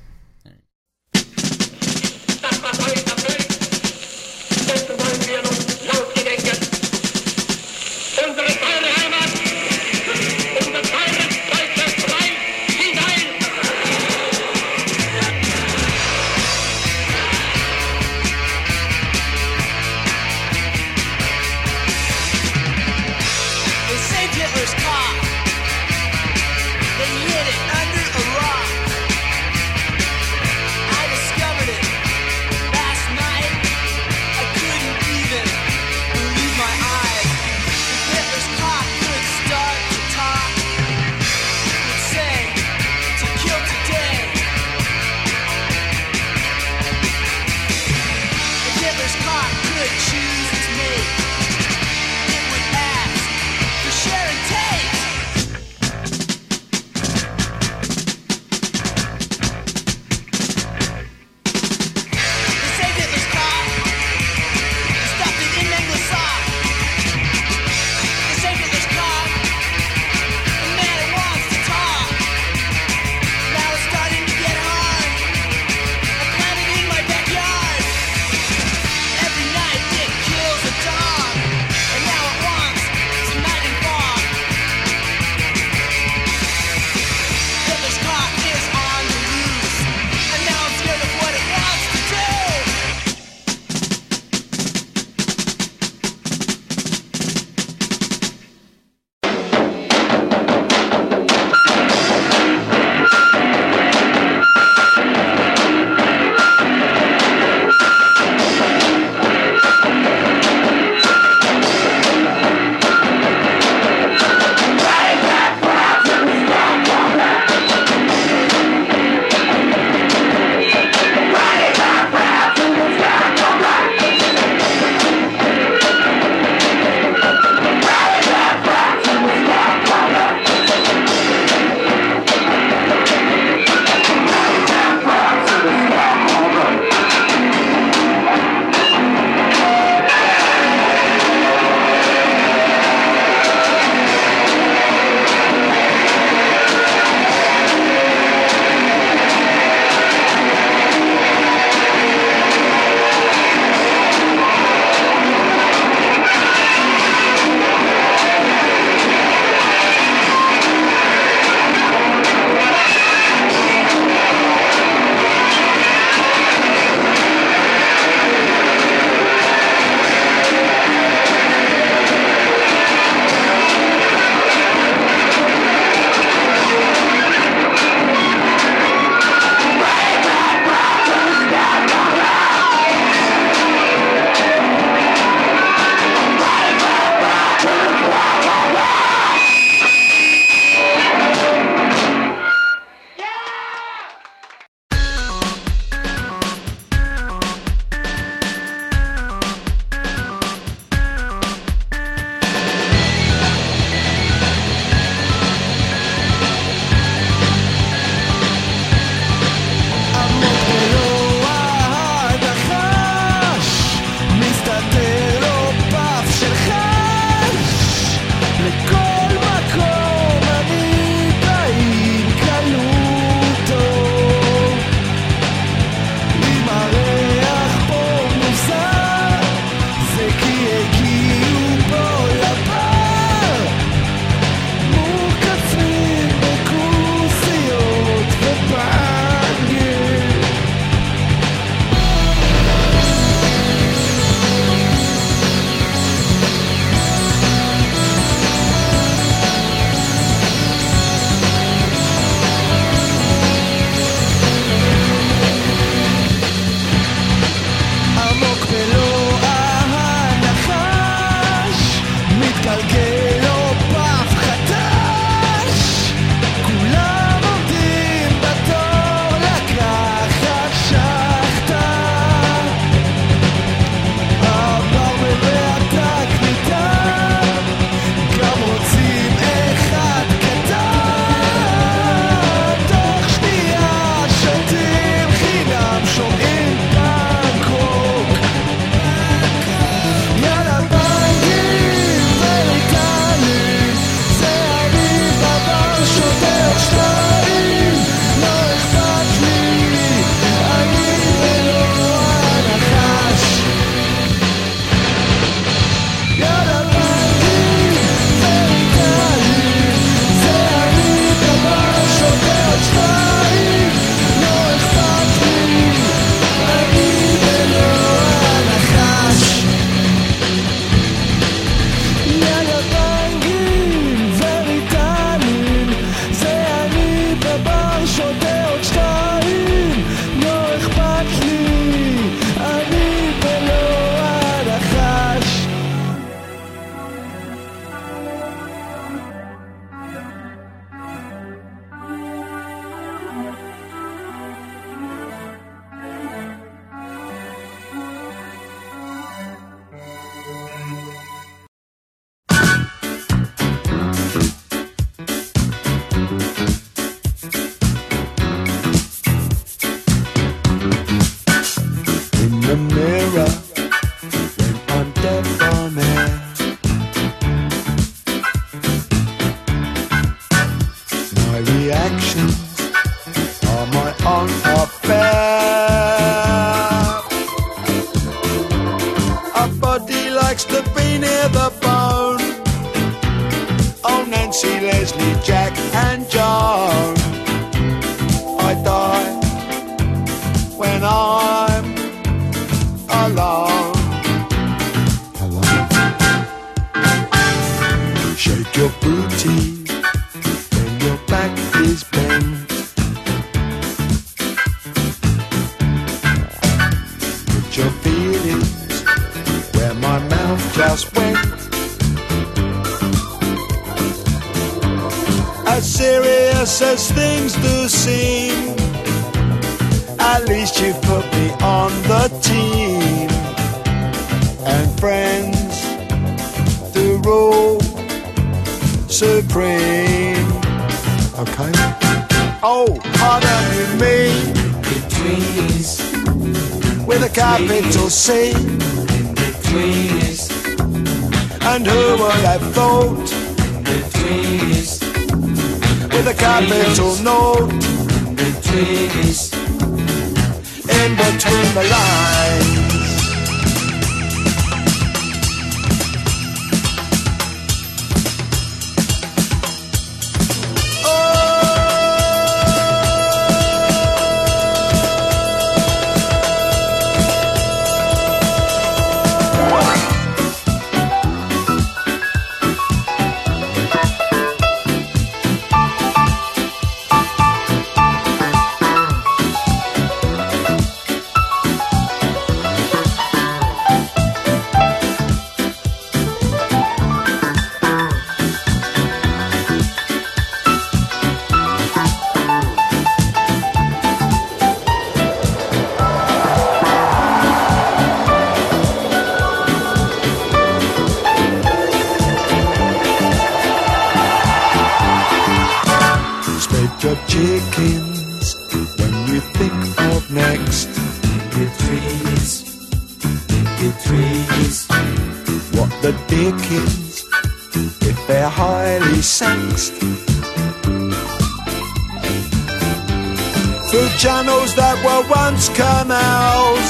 Channels that were once canals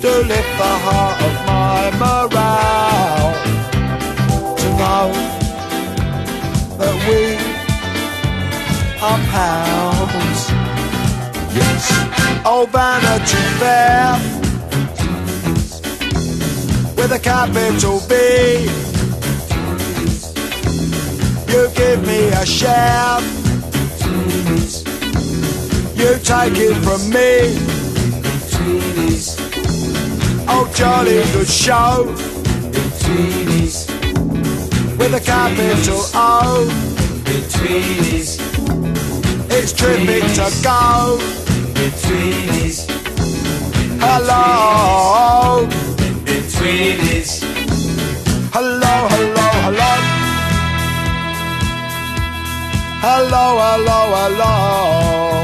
to lift the heart of my morale. To know that we are pals. Yes. Oh, Vanity Fair with a capital B. You give me a share. You take it from me. Oh, jolly good show with a capital O. It's terrific to go. Hello, hello, hello, hello. Hello, hello, hello.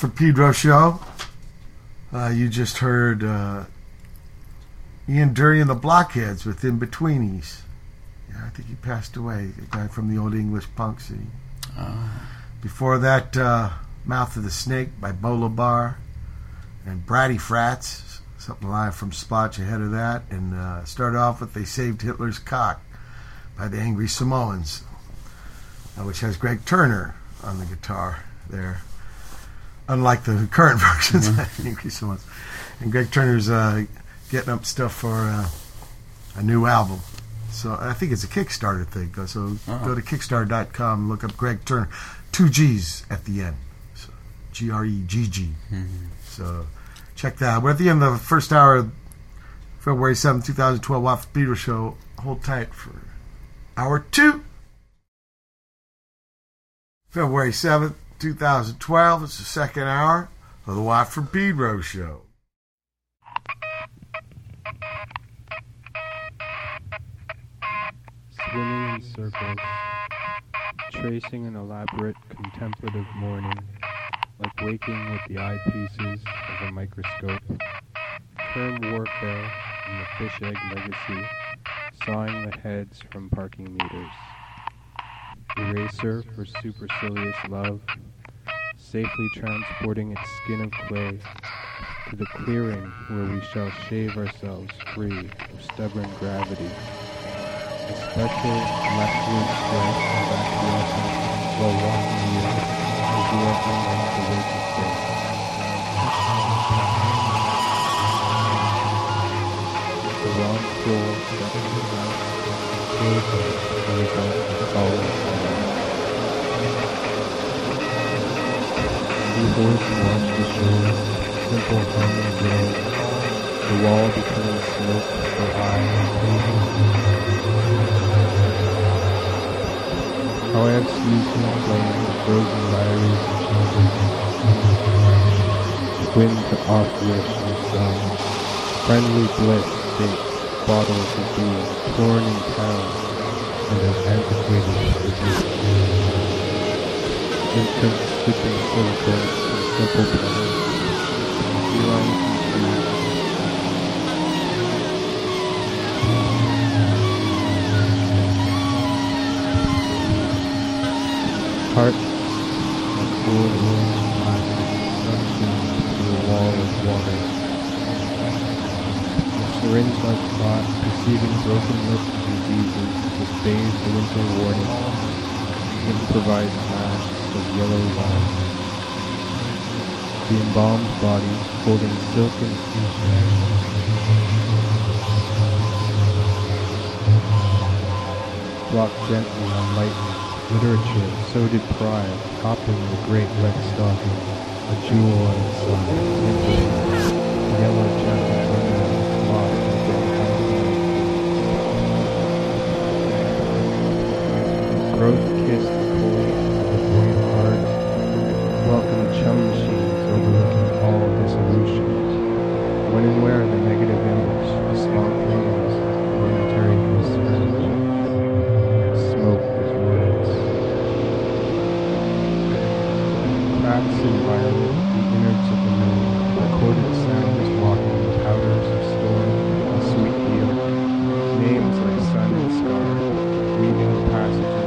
Watt from Pedro Show. Uh, you just heard uh, Ian Dury and the Blockheads with In Betweenies. Yeah, I think he passed away. A guy from the old English punk scene. Before that, uh, Mouth of the Snake by Bo La Bar and Bratty Frats, something live from Splotch ahead of that. And uh, started off with They Saved Hitler's Cock by the Angry Samoans, uh, which has Gregg Turner on the guitar there. Unlike the current versions of Angry Samoans. And Gregg Turner's uh, getting up stuff for uh, a new album. So I think it's a Kickstarter thing. So Oh. go to Kickstarter.com look up Greg Turner. Two G's at the end. So G R E G G. So check that out. We're at the end of the first hour of February 7th, 2012 Watt Peter Show. Hold tight for hour two. February 7th, 2012. It's the second hour of the Watt from Pedro Show. swimming in circles, tracing an elaborate contemplative morning, like waking with the eyepieces of a microscope, term warfare and the fish egg legacy, sawing the heads from parking meters, eraser for supercilious love, safely transporting its skin of clay to the clearing where we shall shave ourselves free of stubborn gravity a special leftward stretch of acquiescence while walking the earth as you are unlike the waking day. The wrong floor that is the house is the result of Seahorse wash the shore, simple hum and glow. The wall becomes smoke for eye. How I have seized him playing the frozen diaries of children. Twin to off-wish and sun. Friendly bliss states, bottles of beer, torn in pounds, and as antiquated as this. Infants silicone and simple. Heart and cool a wall of water. Syringe-like thought, perceiving broken lips diseases, with bathed the winter warning. Improvised masks of yellow wine. The embalmed body holding silken Rock gently on lightning. Literature, so did pride, topping the great wet stocking, a jewel on its side, yellow jacket weaving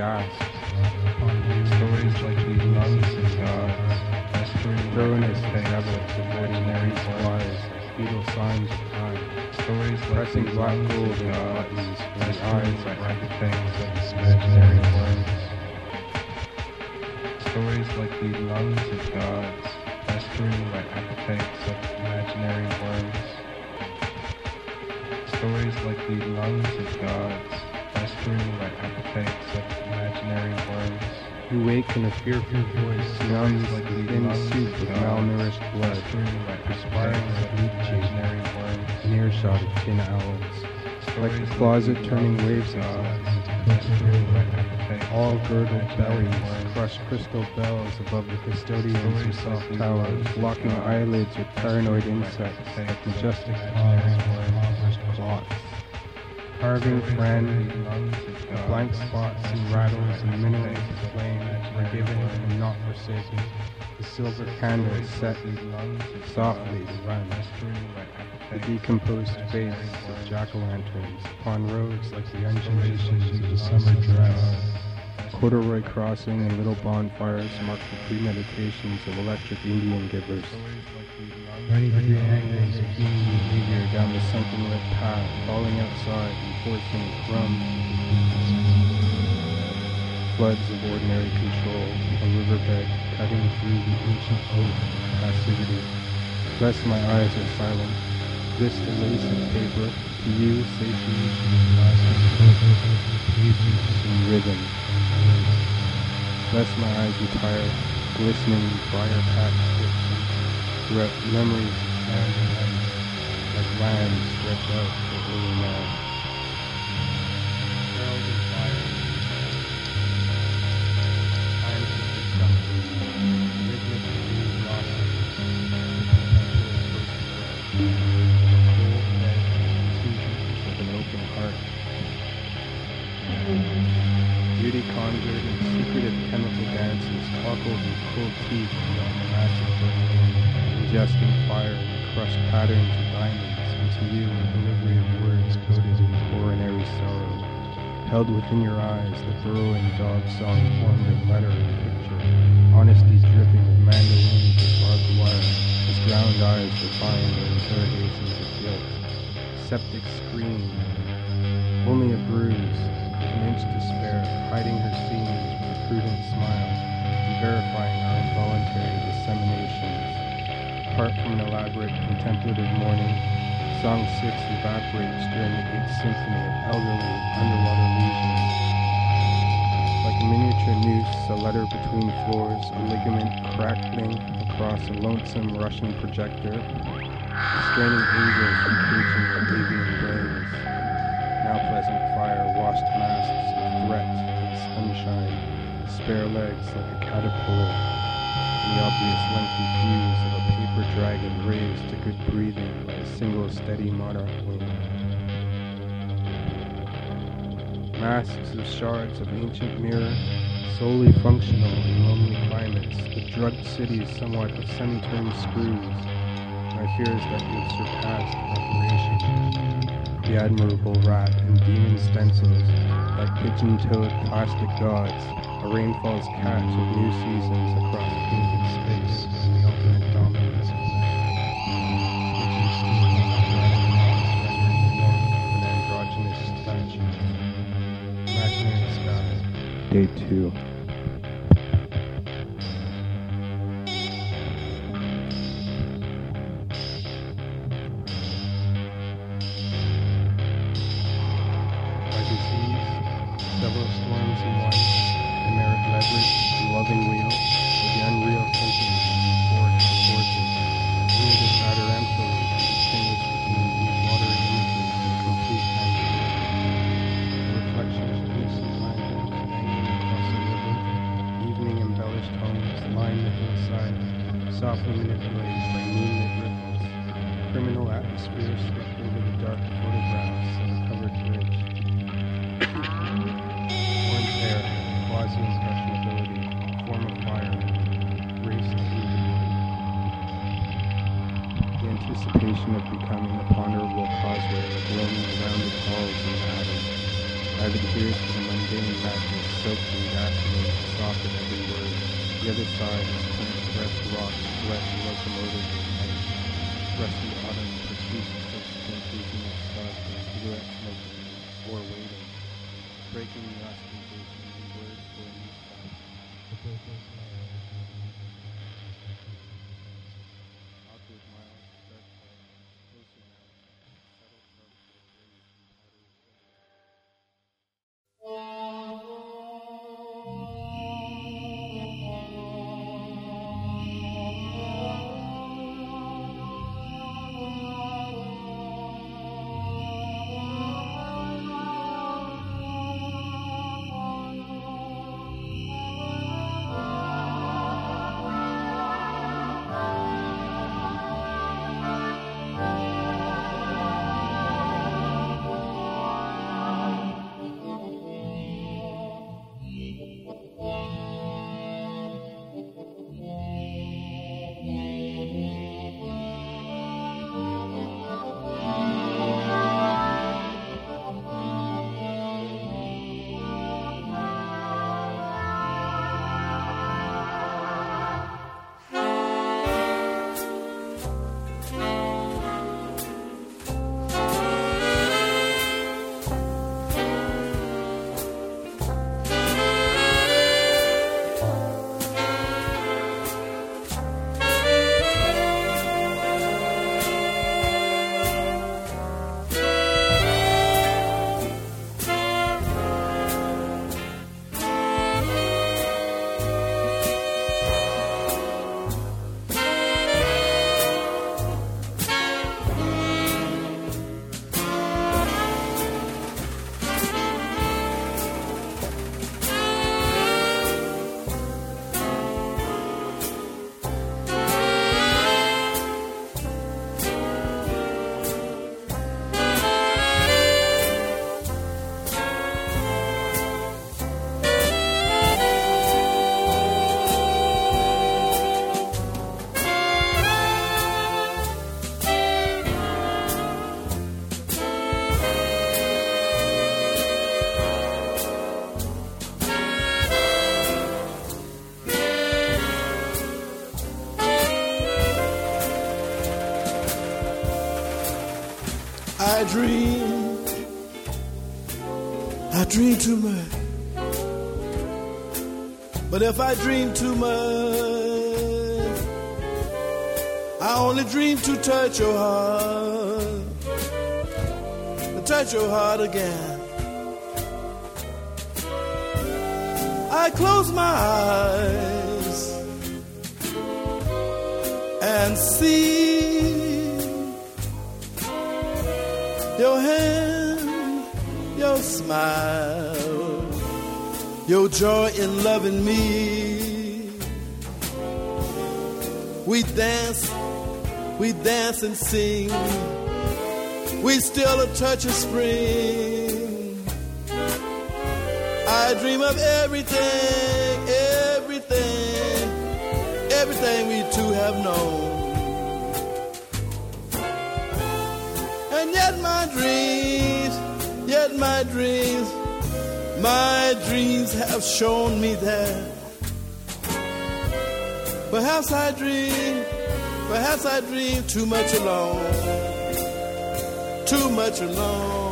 the moon and gasps. Stories like the lungs of gods, as tablets of ordinary supplies, fetal signs of time. Stories like pressing black gold in buttons for the eyes of architects of imaginary worms. Stories like the lungs of gods, You wake in a fearful voice, sounds like thin soup of malnourished blood, perspiring like worms. An earshot of tin owls, like the closet turning waves of all girdled bellies, crushed crystal bells above the custodians who soft towers, locking eyelids with paranoid insects, like majestic paws, clots. Carving friend, blank spots and rattles and minerals of flame are given and not forsaken. The silver candles set softly to run. The decomposed face of jack-o'-lanterns upon roads like the undulations of a summer dress. Corduroy crossing and little bonfires mark the premeditations of electric Indian givers. Ready for the angles of human behavior down the sunken lit path, falling outside and forcing crumbs. Floods of ordinary control, a riverbed cutting through the ancient of passivity. Rest my eyes are silent. This of paper, to you satiation pages and rhythm. Lest my eyes retire, glistening briar packed fiction, throughout memories of and ice, like land stretch out for early man. Beauty conjured in secretive chemical dances, cockles and cold teeth beyond the massive brain, ingesting fire and crushed patterns of diamonds into you in delivery of words coated in coronary sorrow. Held within your eyes, the burrowing dog song formed in lettering honesty's dripping of mandolins of barbed wire, as drowned eyes refine their interrogations of guilt. Septic scream, only a bruise, an inch to spare, hiding her seams with a prudent smile, and verifying our involuntary disseminations. Apart from an elaborate contemplative morning, Song 6 evaporates during the Eighth Symphony of elderly underwater lesions. Like miniature noose, a letter between floors, a ligament crackling across a lonesome Russian projector, straining angels from preaching their avian brains. Now pleasant fire washed masks of threat and sunshine, spare legs like a caterpillar, the obvious lengthy fuse of a paper dragon raised to good breathing by a single steady monarch Masks of shards of ancient mirror, solely functional in lonely climates, the drugged cities somewhat of semi-turned screws. My fear is that you have surpassed operation. The admirable rat and demon stencils, like pigeon-toed plastic gods, a rainfall's catch of new seasons across painted space, Day two. Dream, I dream too much. But if I dream too much, I only dream to touch your heart, to touch your heart again. I close my eyes and see your hand, your smile, your joy in loving me. We dance, we dance and sing. We still a touch of spring. I dream of everything, everything, everything we two have known. And yet my dreams, yet my dreams, my dreams have shown me that. Perhaps I dream, perhaps I dream too much alone, too much alone.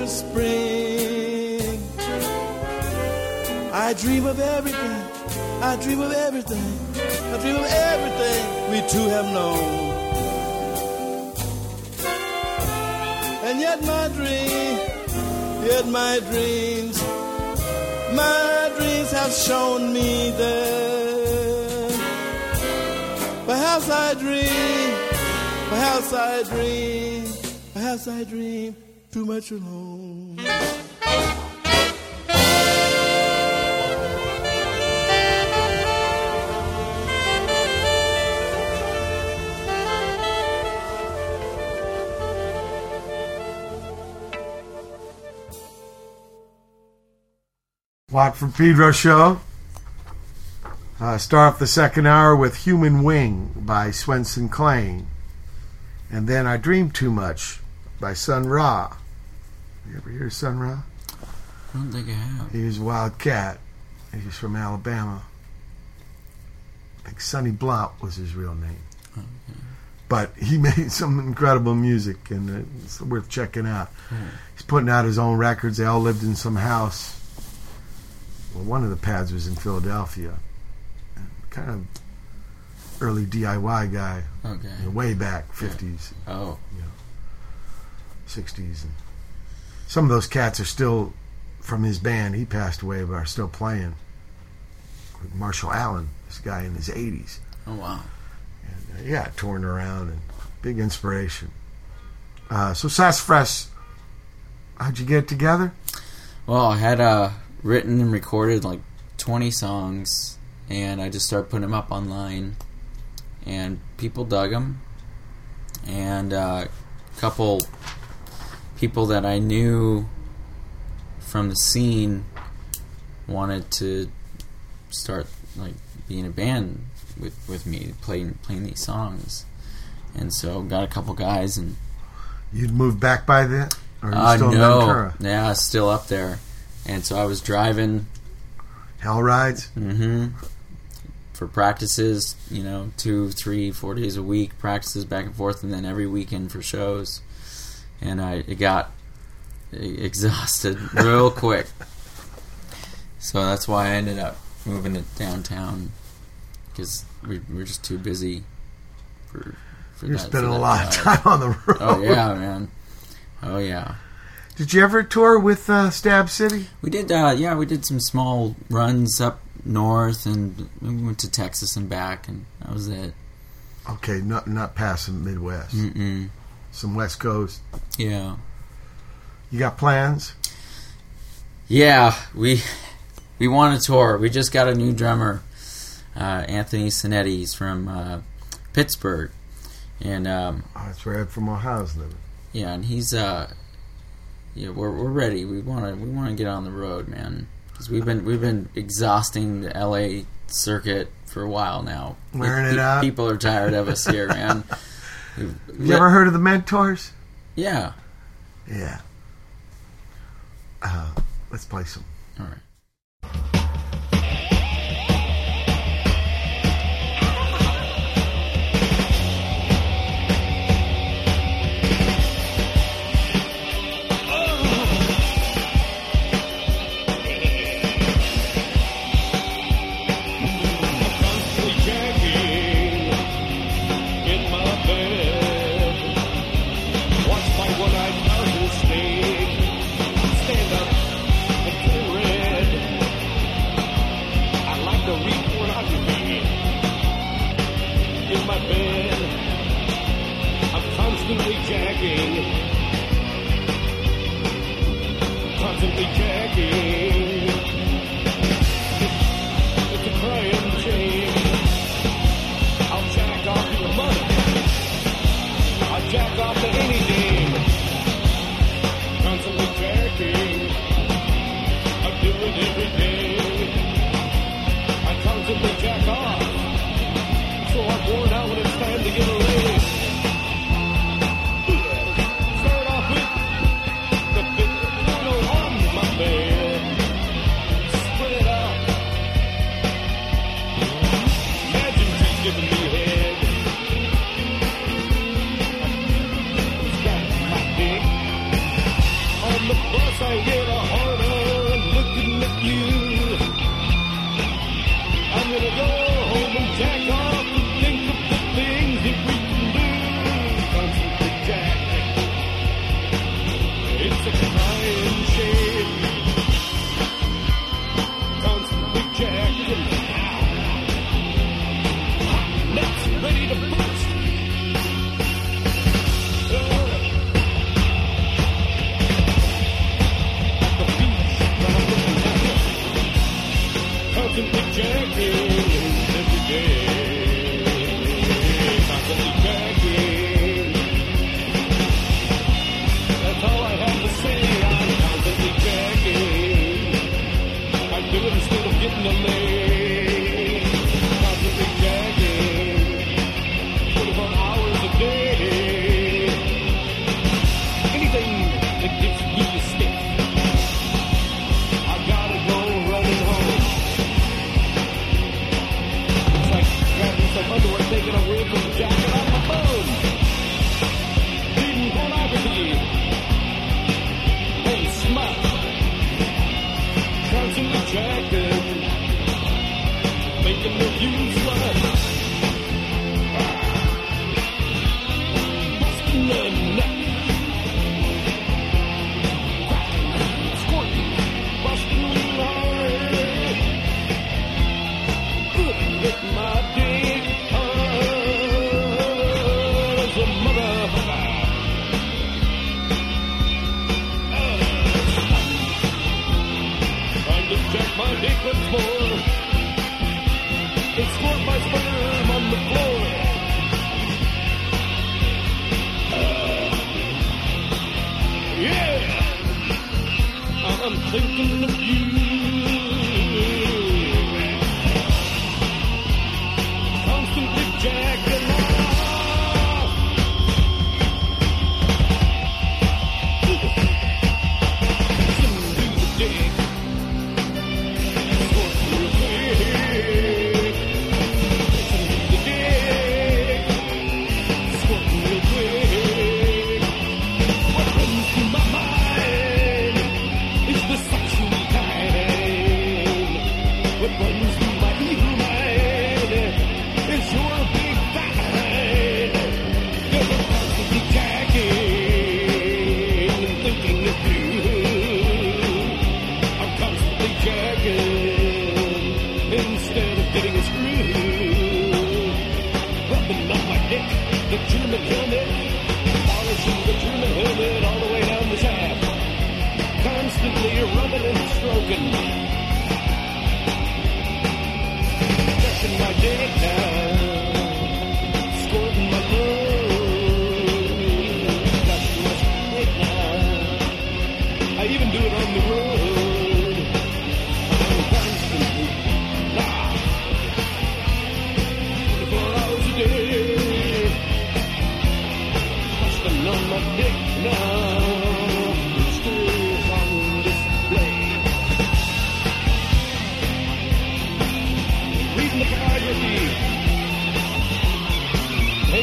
Of spring. I dream of everything. I dream of everything. I dream of everything we two have known. And yet my dream, yet my dreams, my dreams have shown me that perhaps I dream, perhaps I dream, perhaps I dream too much alone. Watt from Pedro Show. Uh, start off the second hour with Human Wing by Swenson Clane. And then I Dream Too Much by Sun Ra. You ever hear Sun Ra? I don't think I have. He was a wild cat. He's from Alabama. I think Sonny Blount was his real name. But he made some incredible music, and it's worth checking out. He's putting out his own records. They all lived in some house. Well, one of the pads was in Philadelphia. Kind of early DIY guy. Okay. you know, way back, 50s, Oh, You know, 60s. And some of those cats are still from his band. He passed away, but are still playing. Marshall Allen, this guy in his 80s. oh wow. Uh, yeah, touring around and big inspiration. Uh, so Sassafras, how'd you get it together? Well, I had uh, written and recorded like 20 songs, and I just started putting them up online, and people dug them. And uh, a couple people that I knew from the scene wanted to start like being a band with with me, playing playing these songs. And so got a couple guys and You'd moved back by then? Or you uh, still in Ventura? yeah, still up there. And so I was driving Hell rides? Mm-hmm. for practices, you know, two, three, four days a week, practices back and forth, and then every weekend for shows. And I it got exhausted real quick. So that's why I ended up moving it downtown because we were just too busy for. for You're that, spending for a that lot of time on the road. Oh yeah, man. Oh yeah. Did you ever tour with uh, Stab City? We did, uh, yeah, we did some small runs up north, and we went to Texas and back, and that was it. Okay, not not past the Midwest. Mm-mm. Some West Coast. Yeah. You got plans? Yeah, we we want to tour. We just got a new drummer, uh, Anthony Sinetti. He's from uh, Pittsburgh, and um, Oh, that's where Ed from Ohio's living. yeah, and he's uh, yeah, we're we're ready. We want to we want to get on the road, man, because we've been we've been exhausting the L.A. circuit for a while now. Wearing it Pe- out. People are tired of us here, man. You ever heard of the Mentors? Yeah. Yeah. Uh, let's play some. All right.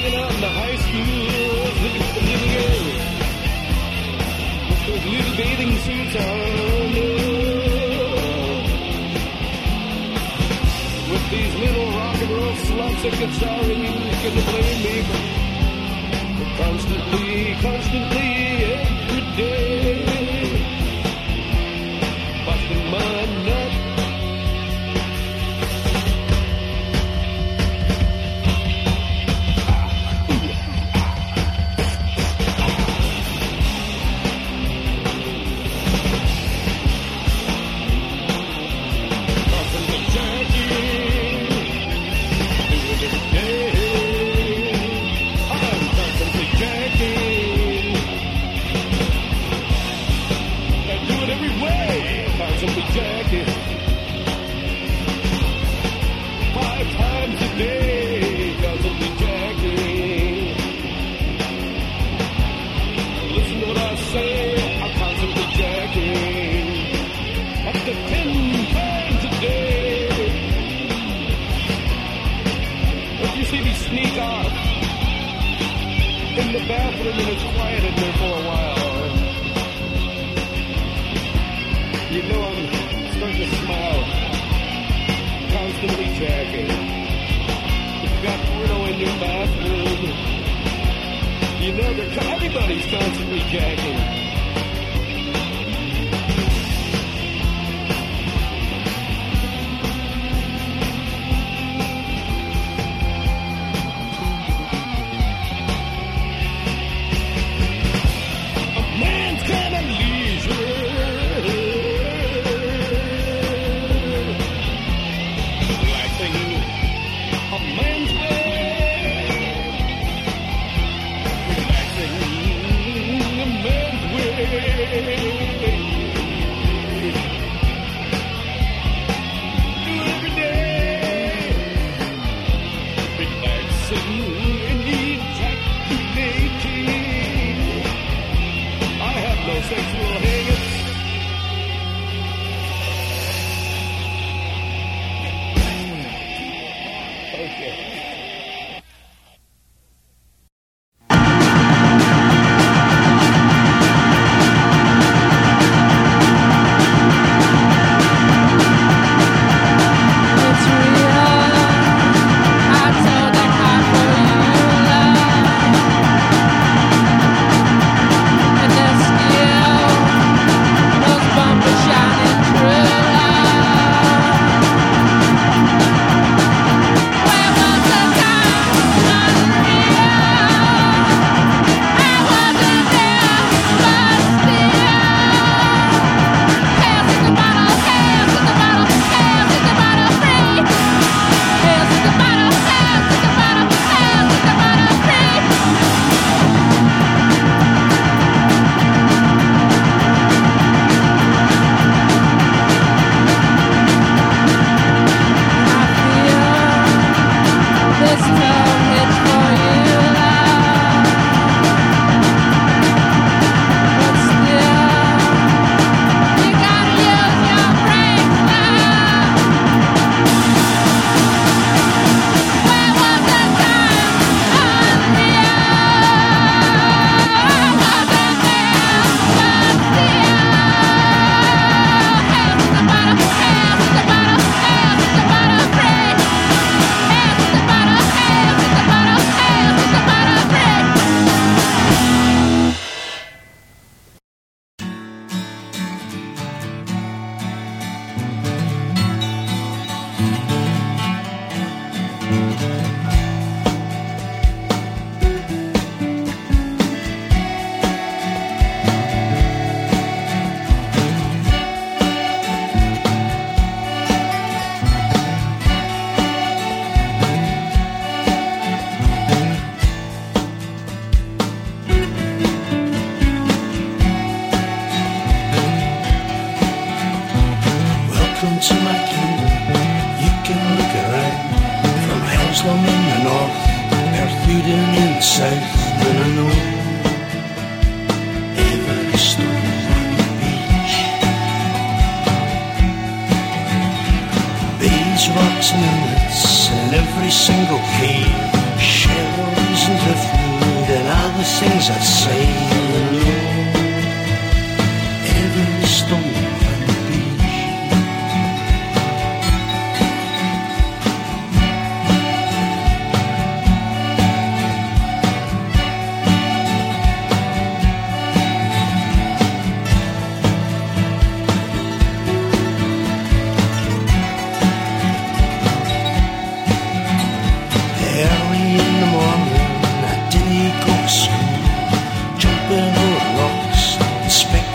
hanging out in the high school living girls, with those little bathing suits on. With these little rock and roll sluts that could sorry you couldn't blame me constantly, constantly.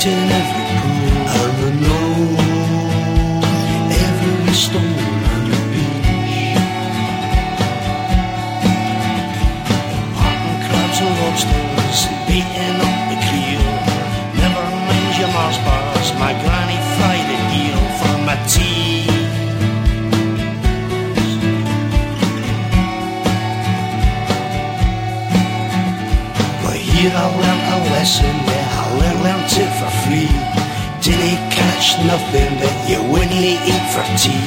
In every eat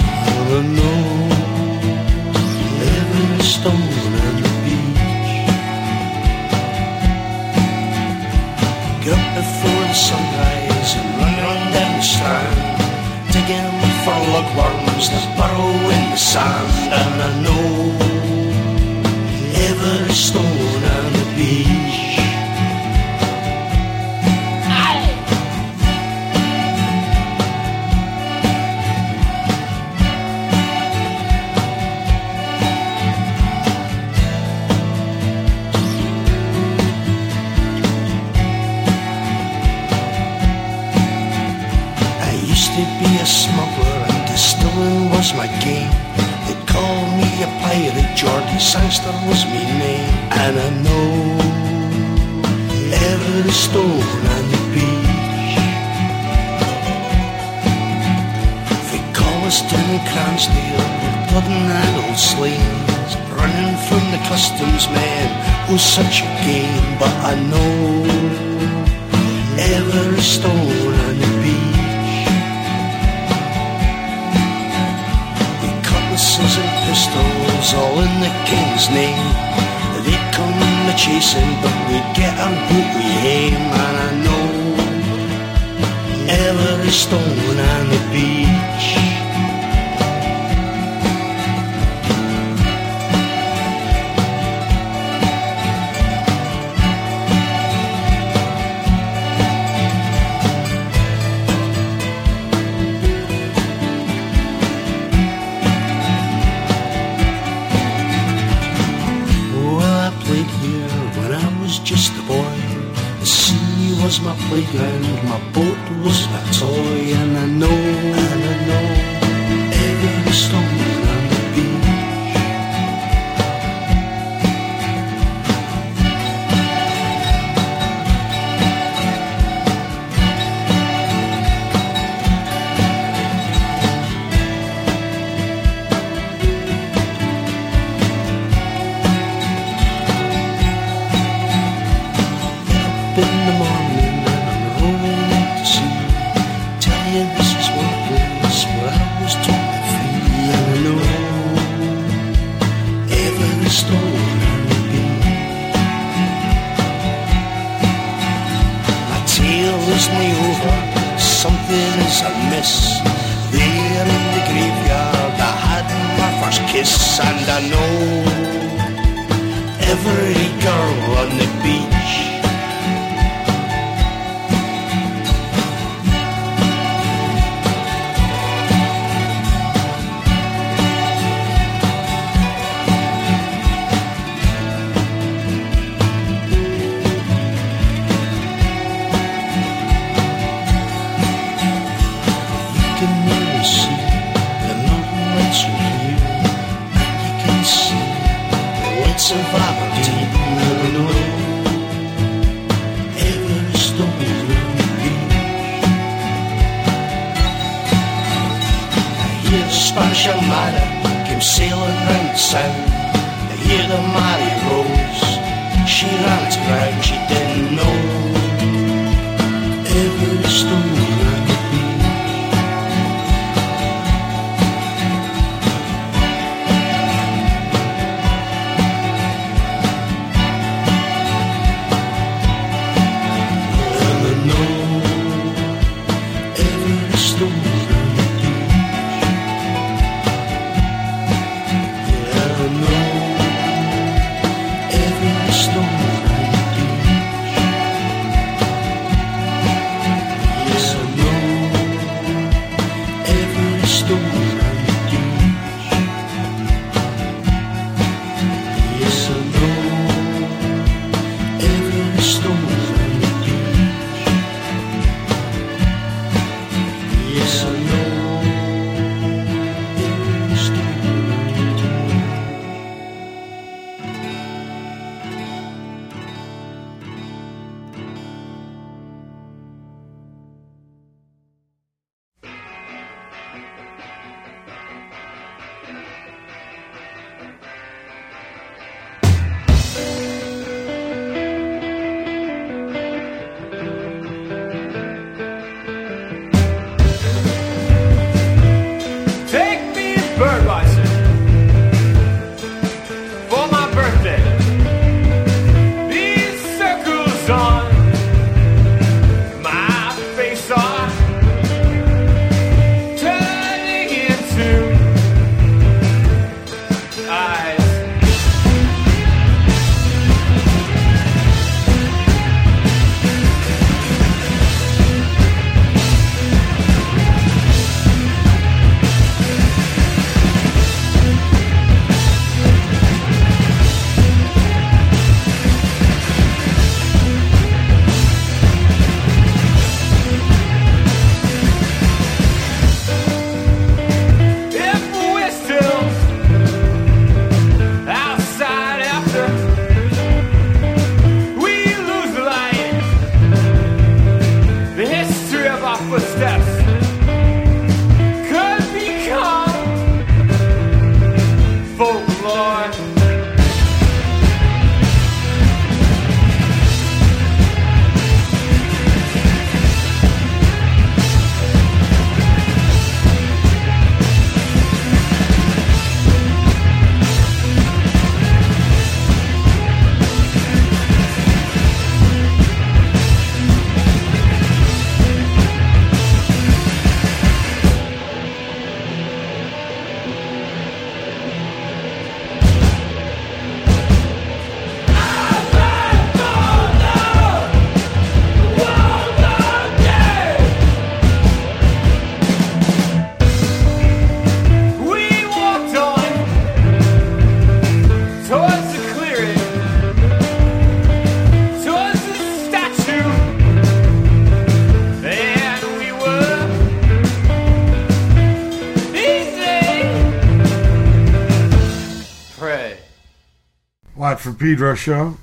From Pedro show.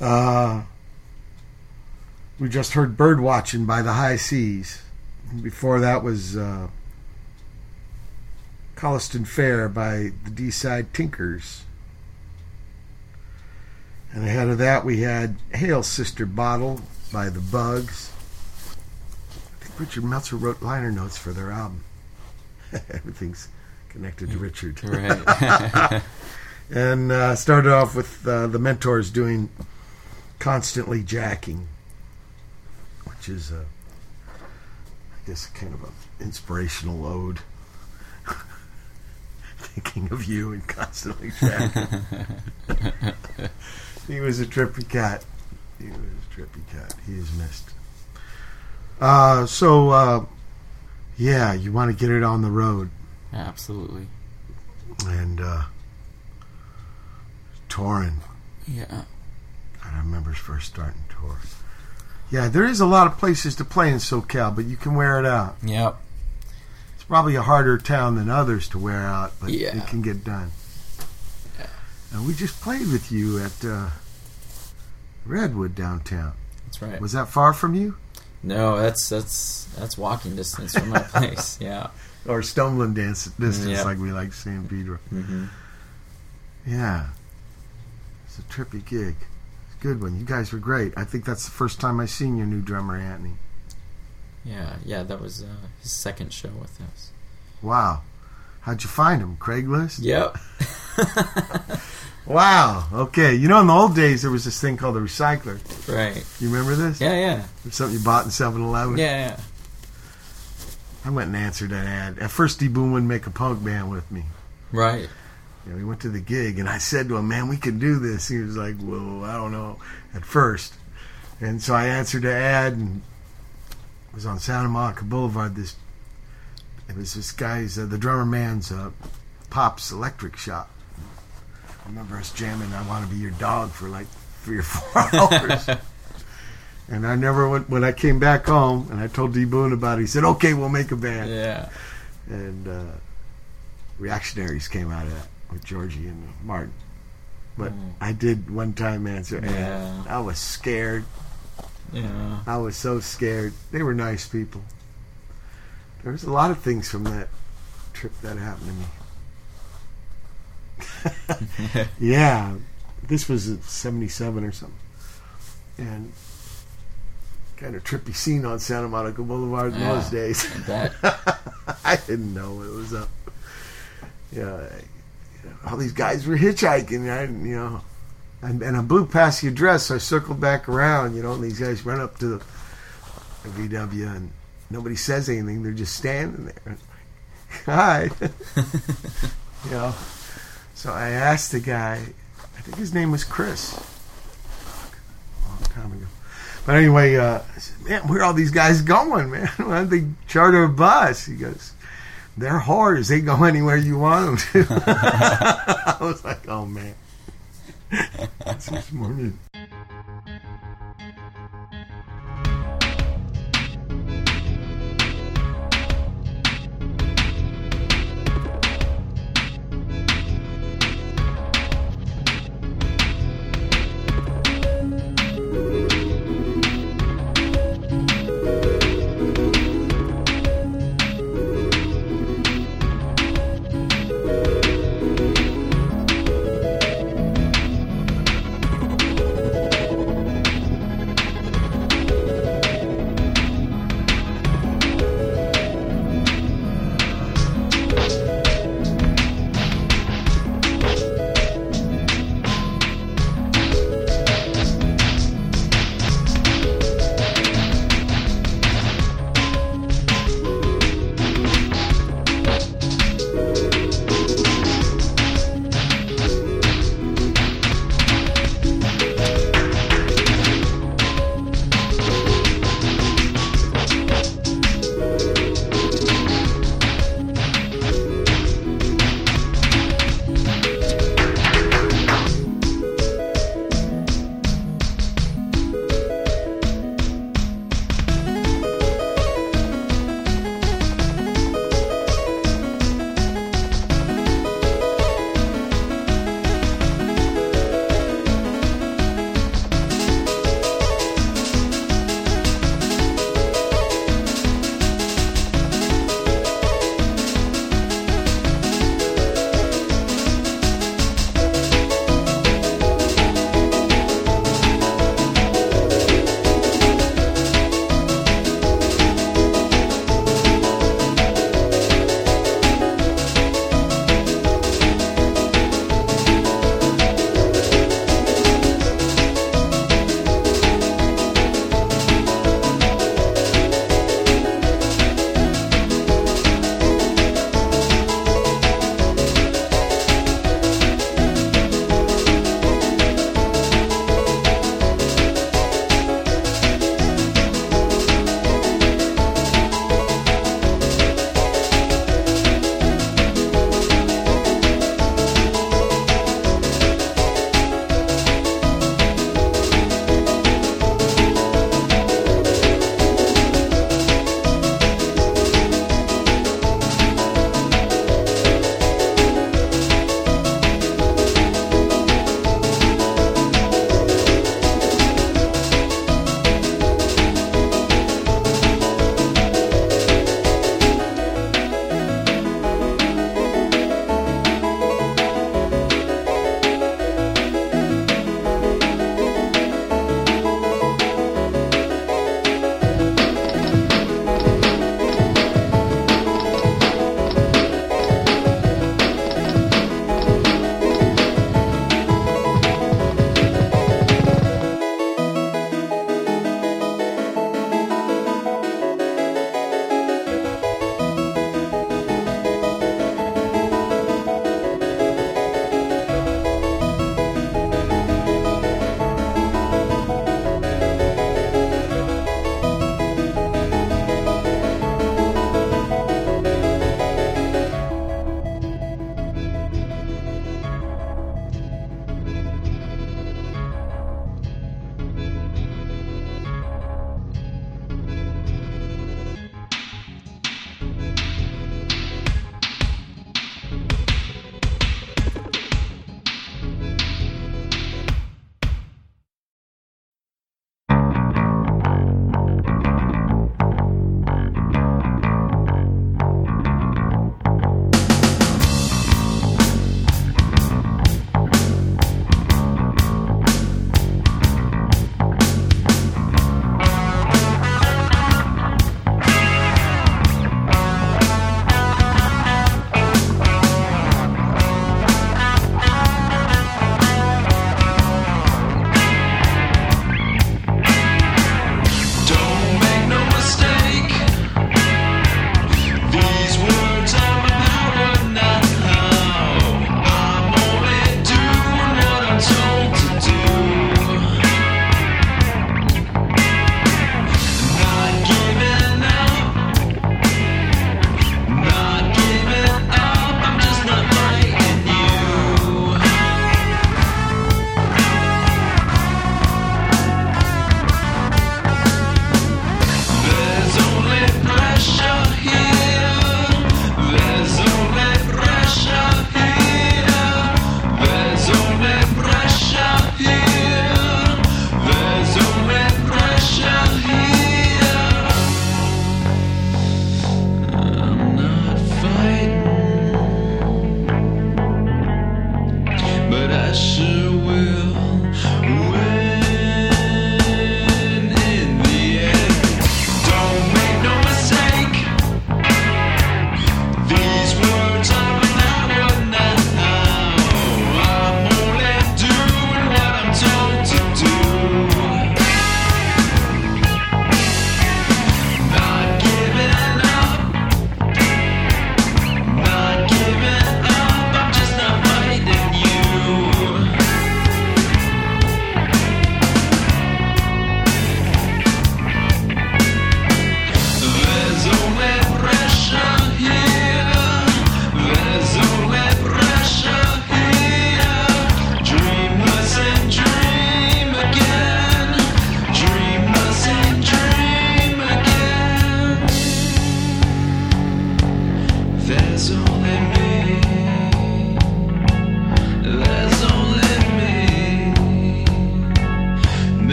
Uh, we just heard Bird Watching by the High Seas. Before that was uh, Collieston Fair by the Deeside Tinkers. And ahead of that, we had Hail Sister Bottle by the Bugs. I think Richard Meltzer wrote liner notes for their album. Everything's connected to Richard. Right. and uh, started off with uh, the mentors doing constantly jacking, which is, uh, I guess, kind of an inspirational ode. Thinking of you and constantly jacking. he was a trippy cat. He was a trippy cat. He is missed. Uh, so, uh, yeah, you want to get it on the road. Absolutely. And uh, touring. Yeah. I remember first starting tour. Yeah, there is a lot of places to play in SoCal, but you can wear it out. Yep. It's probably a harder town than others to wear out, but Yeah. it can get done. And we just played with you at uh, Redwood downtown. That's right. Was that far from you? No, that's that's that's walking distance from my place. Yeah. Or stumbling dance distance, Yeah. like we like San Pedro. hmm Yeah. It's a trippy gig. Good one. You guys were great. I think that's the first time I seen your new drummer, Anthony. Yeah, yeah. That was uh, his second show with us. Wow. How'd you find him? Craigslist? Yep. Wow. Okay. You know, in the old days, there was this thing called the recycler. Right. You remember this? Yeah, yeah. It's something you bought in 7 Eleven? Yeah, yeah. I went and answered that ad. At first, D Boon wouldn't make a punk band with me. Right. You know, we went to the gig, and I said to him, "Man, we can do this." He was like, "Well, I don't know." At first, and so I answered the ad, and it was on Santa Monica Boulevard. This it was this guy's, uh, the drummer man's uh, pop's electric shop. I remember us jamming. I want to be your dog for like three or four hours. And I never went when I came back home and I told D Boon about it. He said, "Okay, we'll make a band." Yeah. And uh, Reactionaries came out of that with Georgie and Martin. But Mm. I did one time answer, and Yeah. I was scared. Yeah. I was so scared. They were nice people. There was a lot of things from that trip that happened to me. yeah, this was at '77 or something, and kind of trippy scene on Santa Monica Boulevard in Yeah, those days. I. I didn't know it was up. Yeah, all these guys were hitchhiking. I, you know, and, and I blew past the address, so I circled back around. You know, and these guys run up to the, the VW, and nobody says anything. They're just standing there. Hi, you know. So I asked the guy. I think his name was Chris. A long time ago. But anyway, uh, I said, man, where are all these guys going, man? Why don't they charter a bus? He goes, they're whores. They go anywhere you want them to. I was like, oh, man. Morning.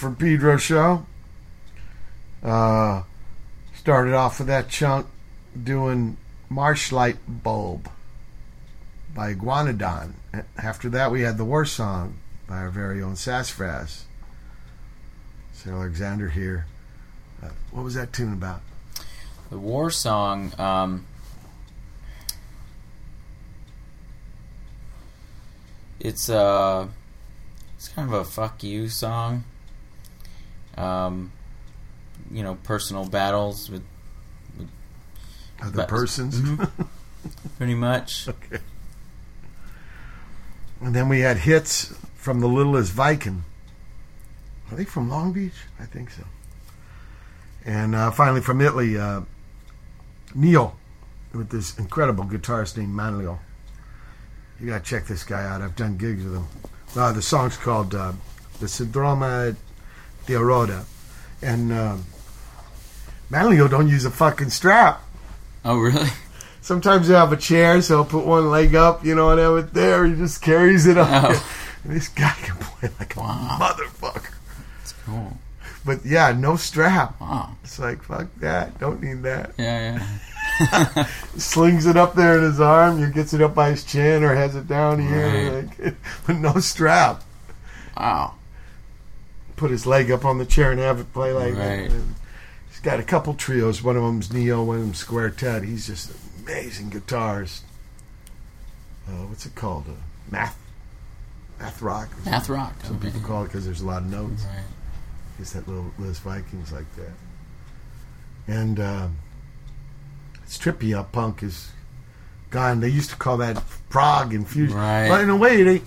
From Pedro show. Uh, started off with that chunk doing Marshlight Bulb by Iguanodon. After that, we had the War Song by our very own Sassafras. Sir Alexander here. Uh, what was that tune about? The war song. Um, it's uh, it's kind of a fuck you song. Um, you know, personal battles with, with Other but- persons? Mhm. pretty much. Okay. And then we had hits from the Littlest Viking. Are they from Long Beach? I think so. And uh, finally from Italy, uh, Neo with this incredible guitarist named Manlio. You gotta check this guy out. I've done gigs with him. Uh, the song's called uh, "The Syndrome di Aroda," and um, Manlio don't use a fucking strap. Oh, really? Sometimes you have a chair, so he'll put one leg up, you know, and have it there. He just carries it up. Oh. And this guy can play like a motherfucker. It's cool. But yeah, no strap. Wow. It's like fuck that. Don't need that. Yeah, yeah. Slings it up there in his arm. He gets it up by his chin or has it down here, Right. like, but no strap. Wow. Put his leg up on the chair and have it play like that. Right. And He's got a couple trios. One of them's Neo. One of them's Square Ted. He's just an amazing guitarist. Uh, what's it called? Uh, math. Math rock. Math rock, Some okay. people call it because there's a lot of notes. Right. It's that Littlest Vikings like that. And um, it's trippy how punk is gone. They used to call that prog and fusion. Right. But in a way, it ain't.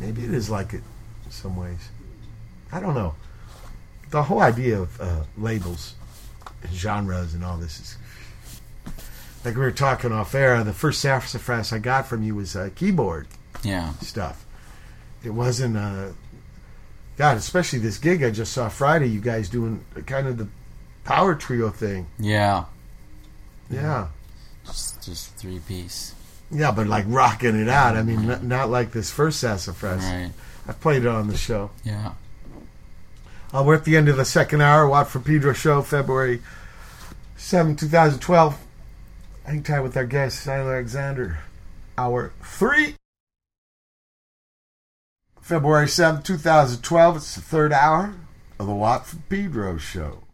Maybe it is like it in some ways. I don't know. The whole idea of uh, labels and genres and all this is. Like we were talking off air, the first sassafras I got from you was uh, keyboard Yeah. stuff. It wasn't uh God, especially this gig I just saw Friday, you guys doing kind of the power trio thing. Yeah. Yeah. Just, just three piece. Yeah, but like rocking it out. I mean, not, not like this first sassafras. Right. I played it on the show. Yeah. Uh, we're at the end of the second hour. Watt from Pedro show, February 7, 2012. Hang tight with our guest, Simon Alexander. Hour three. February 7, 2012. It's the third hour of the Watt from Pedro show.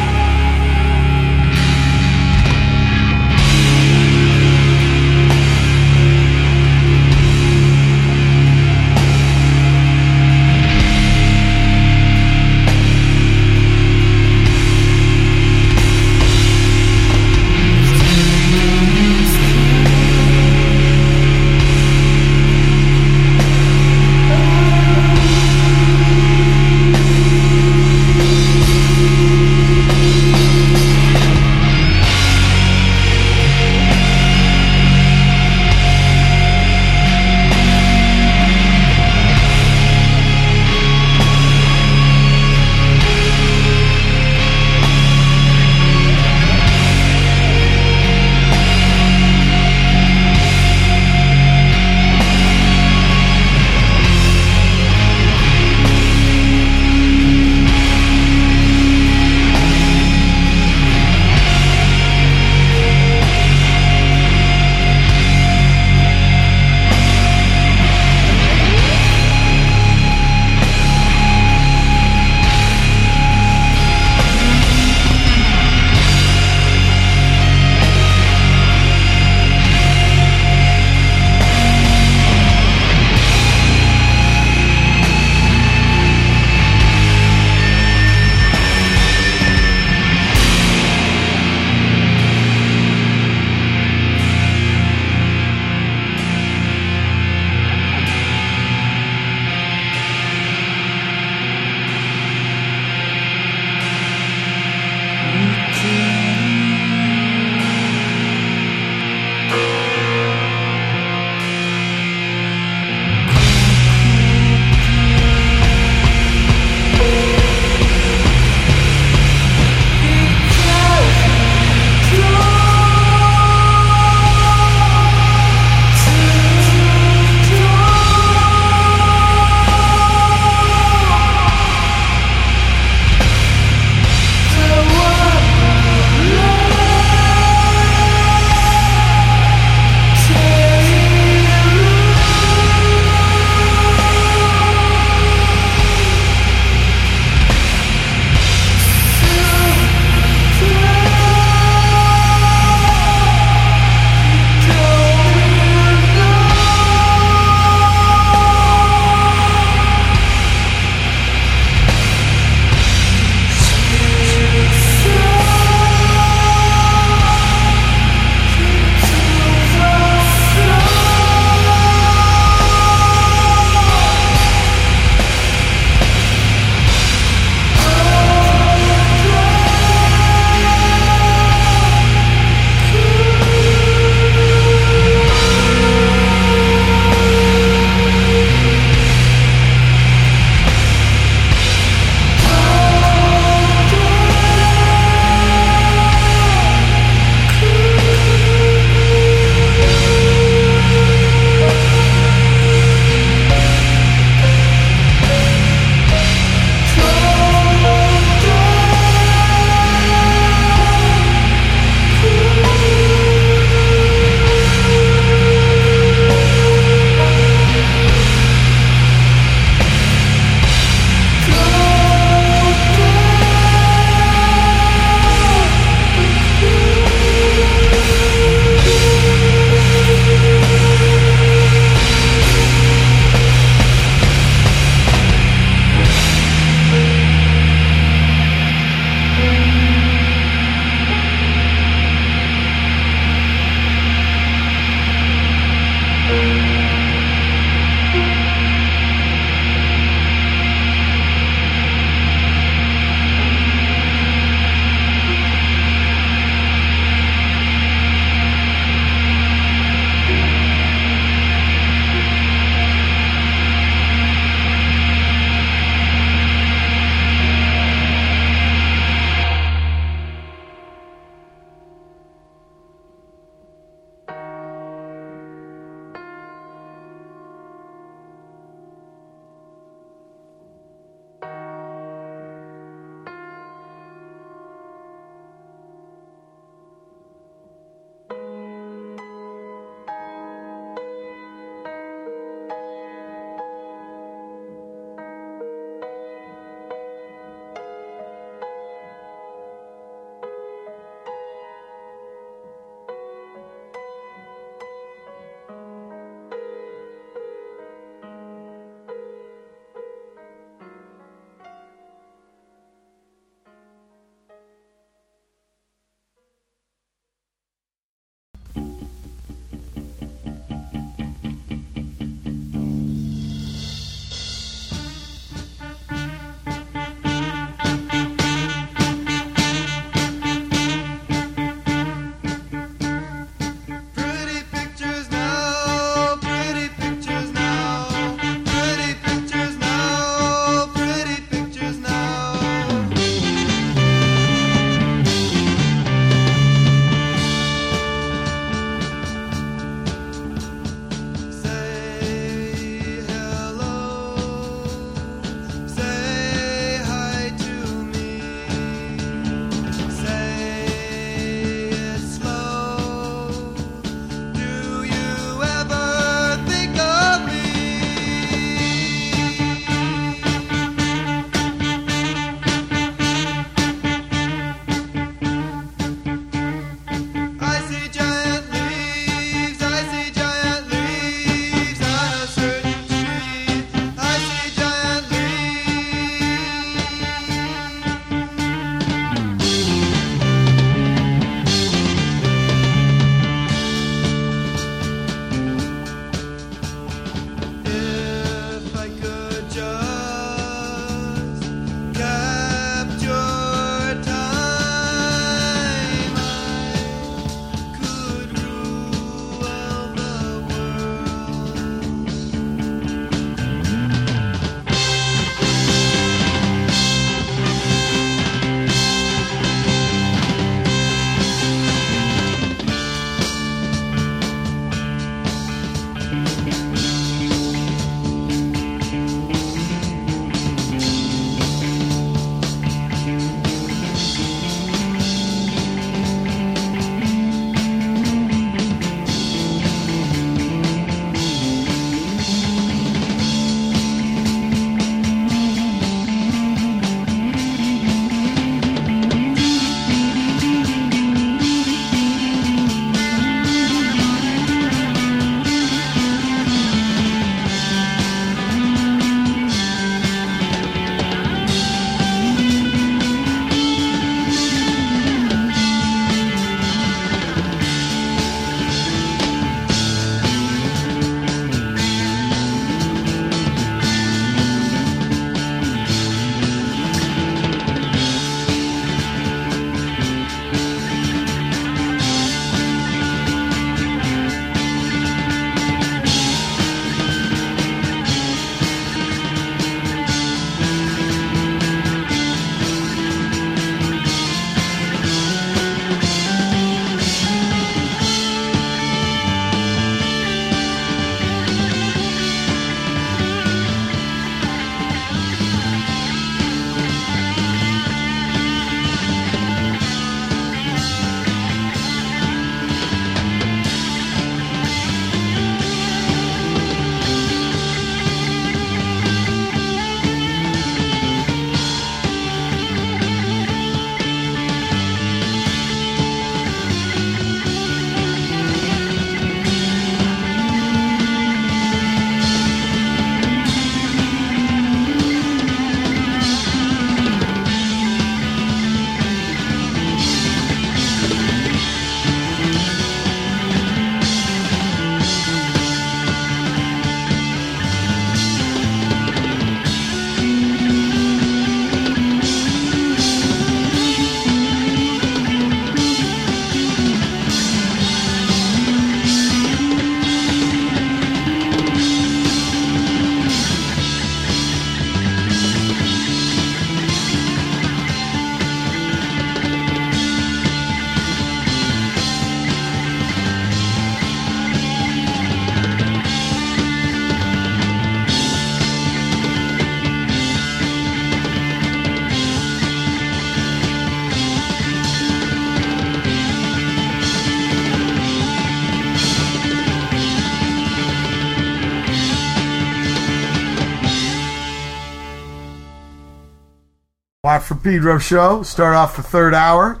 From Pedro show. Start off the third hour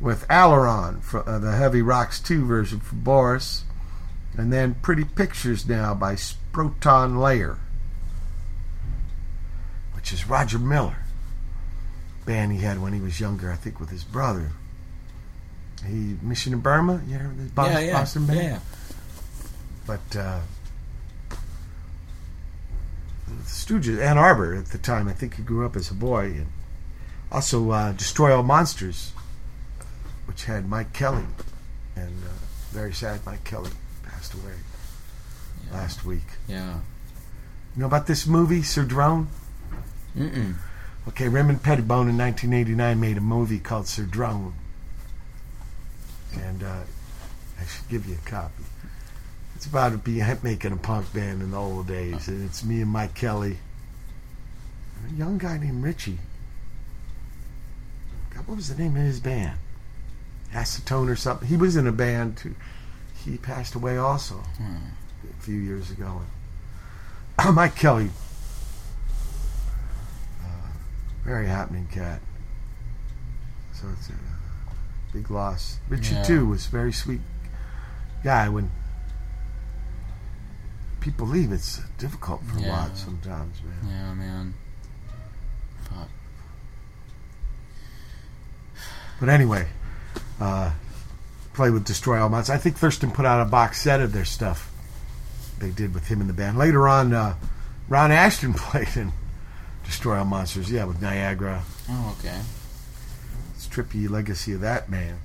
with Aileron, for, uh, the Heavy Rocks 2 version for Boris. And then Pretty Pictures now by Sproton Layer, which is Roger Miller. Band he had when he was younger, I think, with his brother. He Mission in Burma, you this Boston, yeah, yeah, Boston band? yeah. But uh, Stooges, Ann Arbor at the time, I think he grew up as a boy. And also uh, Destroy All Monsters, which had Mike Kelley. And uh, very sad, Mike Kelley passed away last week. Yeah. You know about this movie, Sir Drone? Mm-mm. Okay, Raymond Pettibon in 1989 made a movie called Sir Drone. And uh, I should give you a copy. It's about being making a punk band in the old days, and it's me and Mike Kelley, and a young guy named Richie. What was the name of his band? Acetone or something. He was in a band too. He passed away also a few years ago. Mike Kelley, uh, very happening cat. So it's a big loss. Richard Yeah. too was a very sweet guy. When people leave, it's difficult for a lot sometimes, man. Yeah, man. Fuck. But anyway, uh, play with Destroy All Monsters. I think Thurston put out a box set of their stuff they did with him in the band. Later on, uh, Ron Ashton played in Destroy All Monsters, yeah, with Niagara. Oh, okay. It's trippy legacy of that man.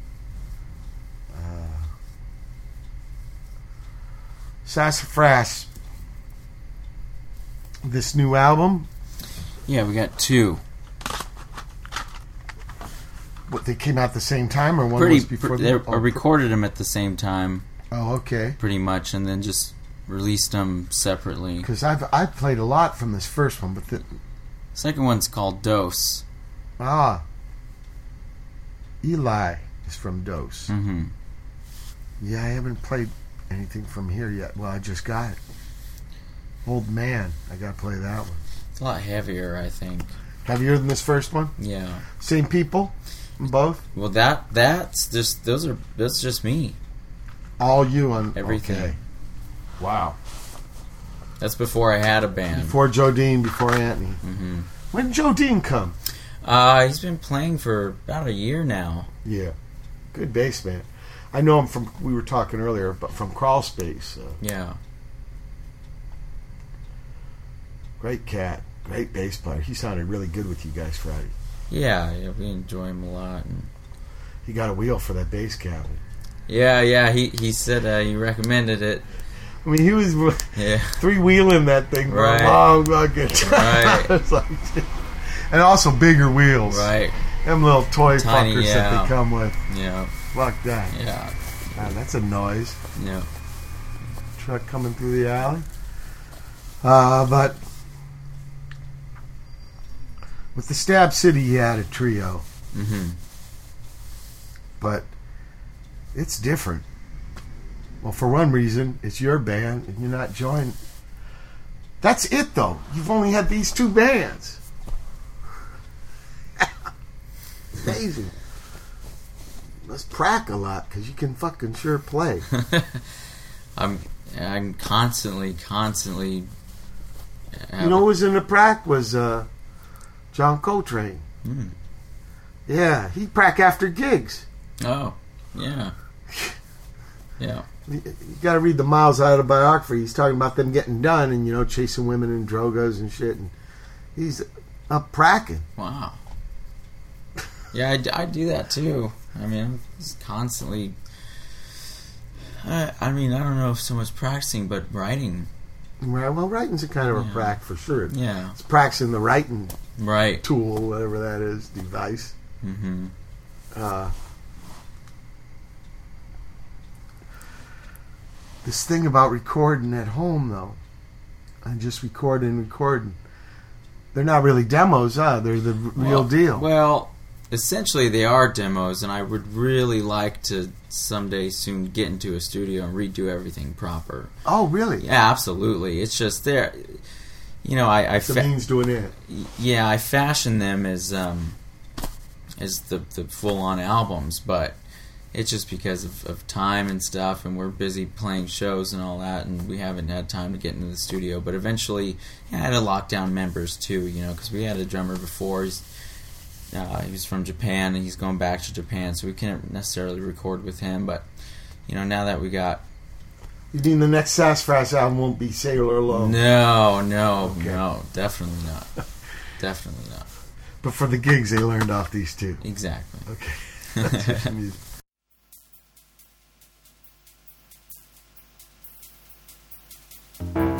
Uh, Sassafras. This new album, Yeah, we got two. What they came out at the same time, or one Pretty. was before they oh, recorded them at the same time, Oh, okay. pretty much, and then just released them separately. Because I've I've played a lot from this first one, but the, Second one's called Dose. ah, Eli is from Dose. Mm-hmm. Yeah, I haven't played anything from here yet. Well, I just got it. Old man, I got to play that one. It's a lot heavier, I think. Heavier than this first one. Yeah. Same people, both. Well, that that's just those are that's just me. All you on Everything. Okay. Wow. That's before I had a band. Before Joe Dean, before Anthony. hmm When did Joe Dean come? Uh, he's been playing for about a year now. Yeah, good bass man. I know him from. We were talking earlier, but from Crawl Space. Uh, Yeah. great cat, great bass player. He sounded really good with you guys Friday. Yeah, yeah, we enjoy him a lot. And He got a wheel for that bass cab. yeah, yeah, he he said uh, he recommended it. I mean, he was Yeah. three wheeling that thing for Right. a long fucking time. Right. Like- and also bigger wheels. Right. Them little toy Tiny, fuckers that they come with. Yeah. Fuck that. Yeah. Man, that's a noise. Yeah. Truck coming through the alley. Uh, but with the Stab City, you had a trio, Mm-hmm. but it's different. Well, for one reason, it's your band, and you're not joined. That's it, though. You've only had these two bands. Amazing. Must prac a lot because you can fucking sure play. I'm I'm constantly, constantly. You know who was in the prac was uh, John Coltrane. Hmm. Yeah, he prac after gigs. Oh, yeah. Yeah. You, got to read the Miles autobiography. He's talking about them getting done and you know chasing women and drogas and shit. And he's up pracking. Wow. Yeah, I, I do that too. I mean, I'm constantly. I, I mean, I don't know if so much practicing, but writing. Right, Well, writing's a kind of a Yeah. prac for sure. Yeah. It's practicing the writing Right. tool, whatever that is, device. Mm-hmm. Uh, this thing about recording at home, though, and just recording recording, they're not really demos, huh? They're the r- real Well- deal. Well, essentially, they are demos, and I would really like to someday soon get into a studio and redo everything proper. oh, really? Yeah, absolutely. It's just there. you know, I, I the fa- means doing it. yeah, I fashion them as um, as the the full on albums, but it's just because of, of time and stuff, and we're busy playing shows and all that, and we haven't had time to get into the studio. But eventually, yeah, I had to lock down members too, you know, because we had a drummer before. He's uh, he was from Japan, and he's going back to Japan, so we can't necessarily record with him. But you know, now that we got You mean the next Sassafras album won't be Sailor Love? no, no, no, definitely not, definitely not. But for the gigs, they learned off these two. Exactly. Okay. That's your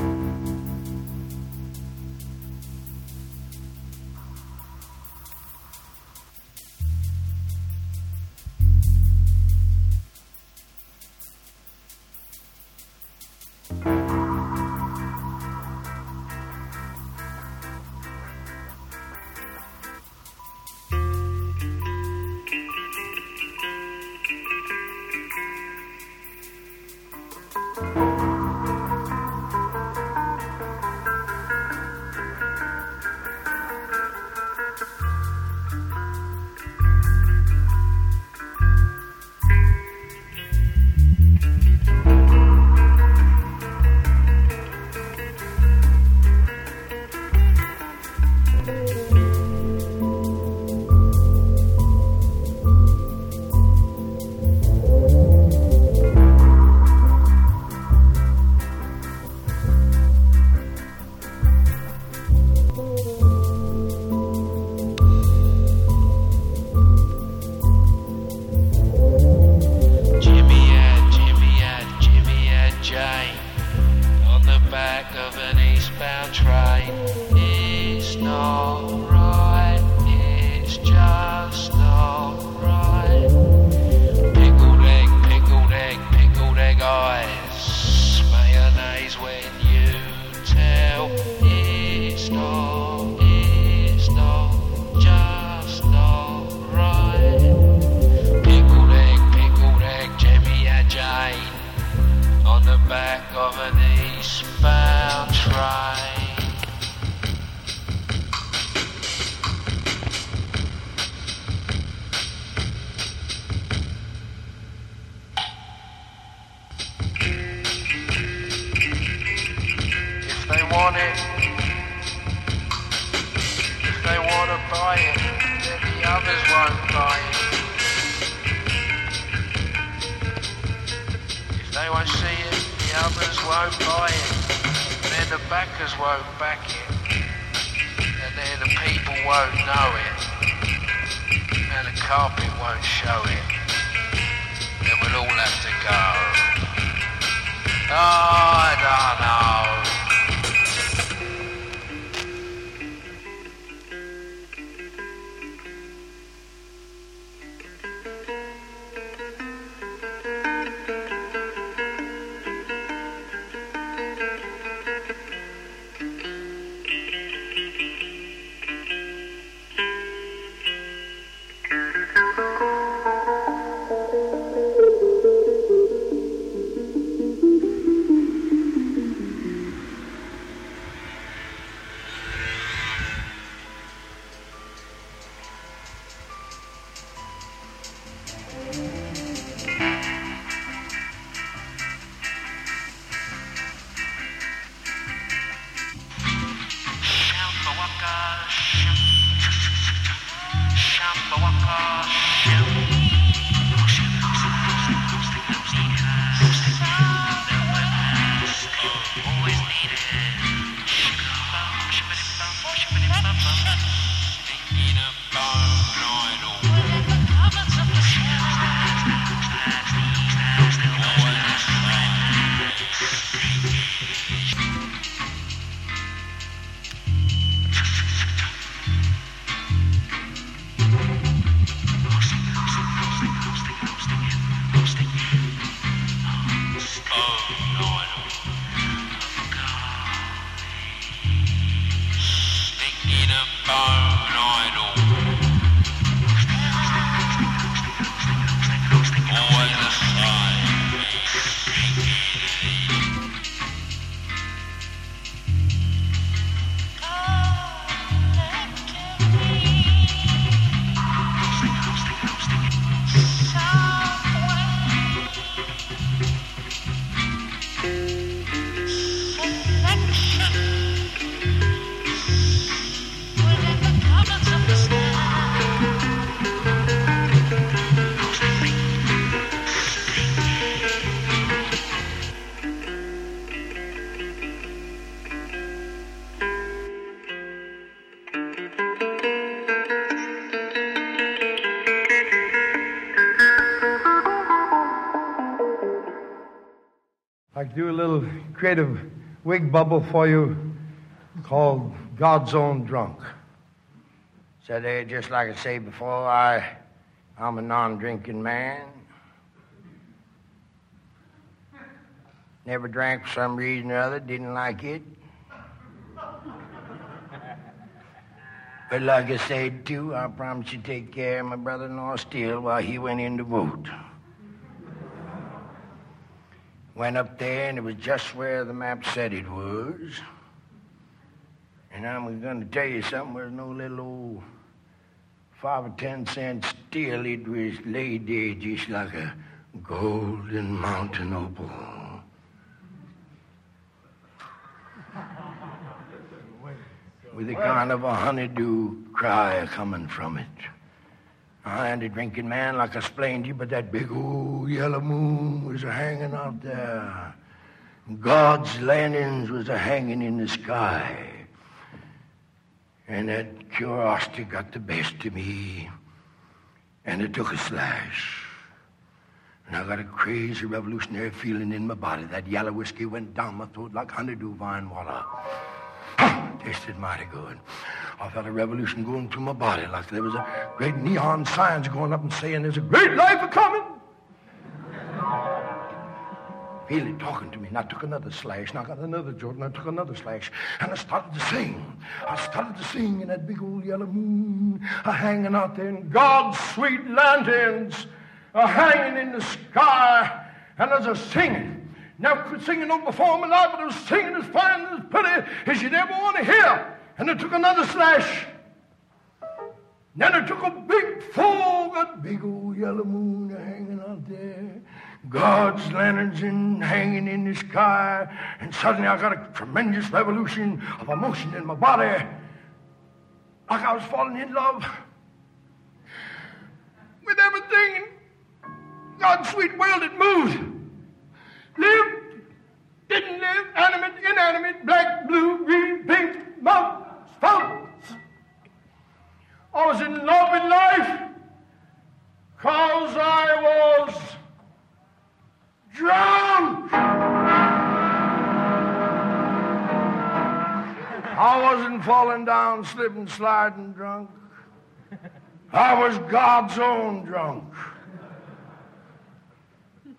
creative wig bubble for you called God's Own Drunk. So there, just like I say before, I, I'm a non-drinking man. Never drank for some reason or other, didn't like it. But like I said, too, I promised to take care of my brother-in-law still while he went in to vote. Went up there, and it was just where the map said it was. And I'm going to tell you something. There's no little old five or ten cent steel. It was laid there just like a golden mountain opal. With a kind of a honeydew cry coming from it. I ain't a drinking man like I explained to you, but that big old yellow moon was a hanging out there. God's lanterns was a hanging in the sky. And that curiosity got the best of me. And it took a slash. And I got a crazy revolutionary feeling in my body. That yellow whiskey went down my throat like honeydew vine water. Tasted mighty good. I felt a revolution going through my body like there was a great neon signs going up and saying there's a great life a coming. Feel it talking to me, and I took another slash, and I got another Jordan, I took another slash, and I started to sing. I started to sing in that big old yellow moon, a hanging out there, and God's sweet lanterns a hanging in the sky, and as was singing, never could sing a life, but I was singing as fine and as pretty as you'd ever want to hear. And I took another slash. Then I took a big full, that big old yellow moon hanging out there. God's lanterns in, hanging in the sky. And suddenly I got a tremendous revolution of emotion in my body. Like I was falling in love with everything God's sweet world that moved. Lived, didn't live, animate, inanimate, black, blue, green, pink, mountains, fountains. I was in love with life because I was drunk. I wasn't falling down, slipping, sliding drunk. I was God's own drunk.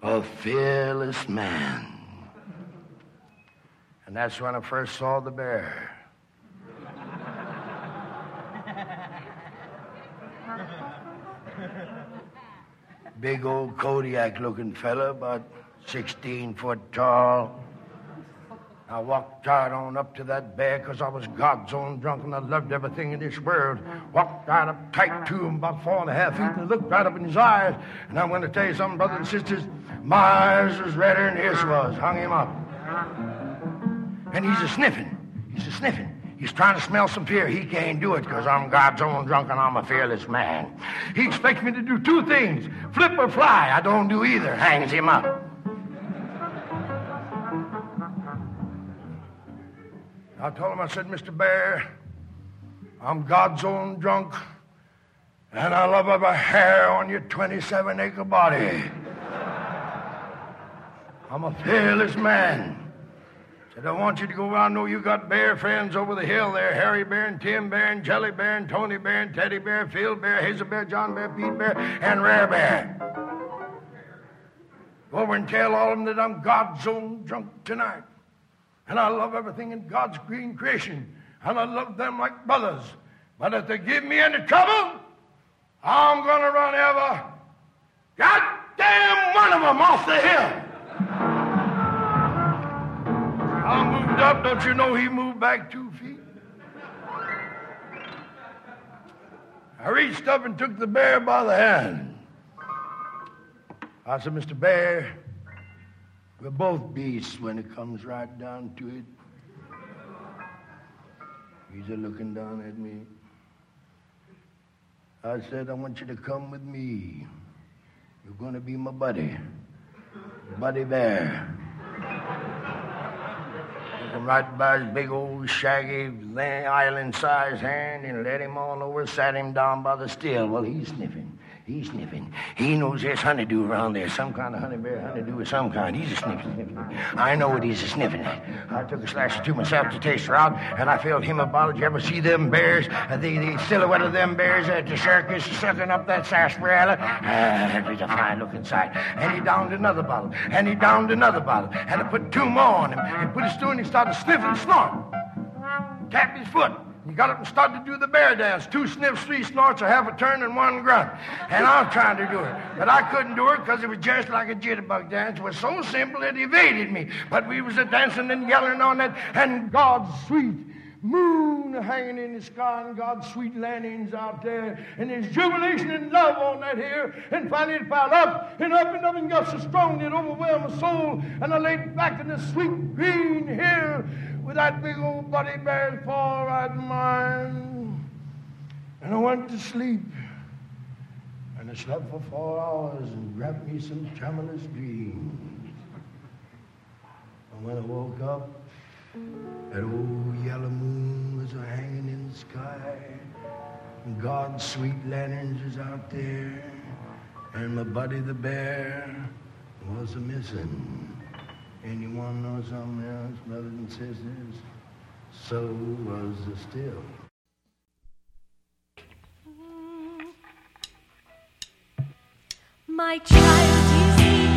A fearless man. And that's when I first saw the bear. Big old Kodiak looking fella, about 16 foot tall. I walked right on up to that bear because I was God's own drunk and I loved everything in this world. Walked right up tight to him, about four and a half feet, and looked right up in his eyes. And I'm going to tell you something, brothers and sisters. My eyes was redder than his was. Hung him up. And he's a sniffing. He's a sniffing. He's trying to smell some fear. He can't do it because I'm God's own drunk and I'm a fearless man. He expects me to do two things flip or fly. I don't do either. Hangs him up. I told him, I said, Mr. Bear, I'm God's own drunk, and I love every hair on your 27 acre body. I'm a fearless man. Said, I want you to go around. know you got bear friends over the hill there Harry Bear and Tim Bear and Jelly Bear and Tony Bear and Teddy Bear, Phil Bear, Hazel Bear, John Bear, Pete Bear, and Rare Bear. Go over and tell all of them that I'm God's own drunk tonight. And I love everything in God's green creation. And I love them like brothers. But if they give me any trouble, I'm going to run every goddamn one of them off the hill. I moved up. Don't you know he moved back two feet? I reached up and took the bear by the hand. I said, Mr. Bear, we're both beasts when it comes right down to it. He's a looking down at me. I said, I want you to come with me. You're going to be my buddy. Buddy Bear. Took him right by his big old shaggy island sized hand and led him on over, sat him down by the still. while he's sniffing. He's sniffing. He knows there's honeydew around there. Some kind of honey bear, honeydew of some kind. He's a sniffing. I know what he's a sniffing at. I took a slice or two myself to taste her out, and I felt him about it. You ever see them bears? Uh, the, the silhouette of them bears at the circus sucking up that sarsaparilla? Ah, that was a fine looking sight. And he downed another bottle, and he downed another bottle, and I put two more on him, and put his through, and he started sniffing and snorting. Tapped his foot. He got up and started to do the bear dance. Two sniffs, three snorts, a half a turn, and one grunt. And I was trying to do it. But I couldn't do it because it was just like a jitterbug dance. It was so simple it evaded me. But we was a dancing and yelling on it, and God's sweet moon hanging in the sky, and God's sweet landings out there, and there's jubilation and love on that here. And finally it piled up and up and up and got so strong it overwhelmed my soul. And I laid back in the sweet green hill with that big old buddy bear's paw right in mine. And I went to sleep. And I slept for four hours and grabbed me some tremulous dreams. And when I woke up, that old yellow moon was hanging in the sky. And God's sweet lanterns was out there. And my buddy the bear was a missing. To know something else, brothers and sisters? So was the still. My child is eating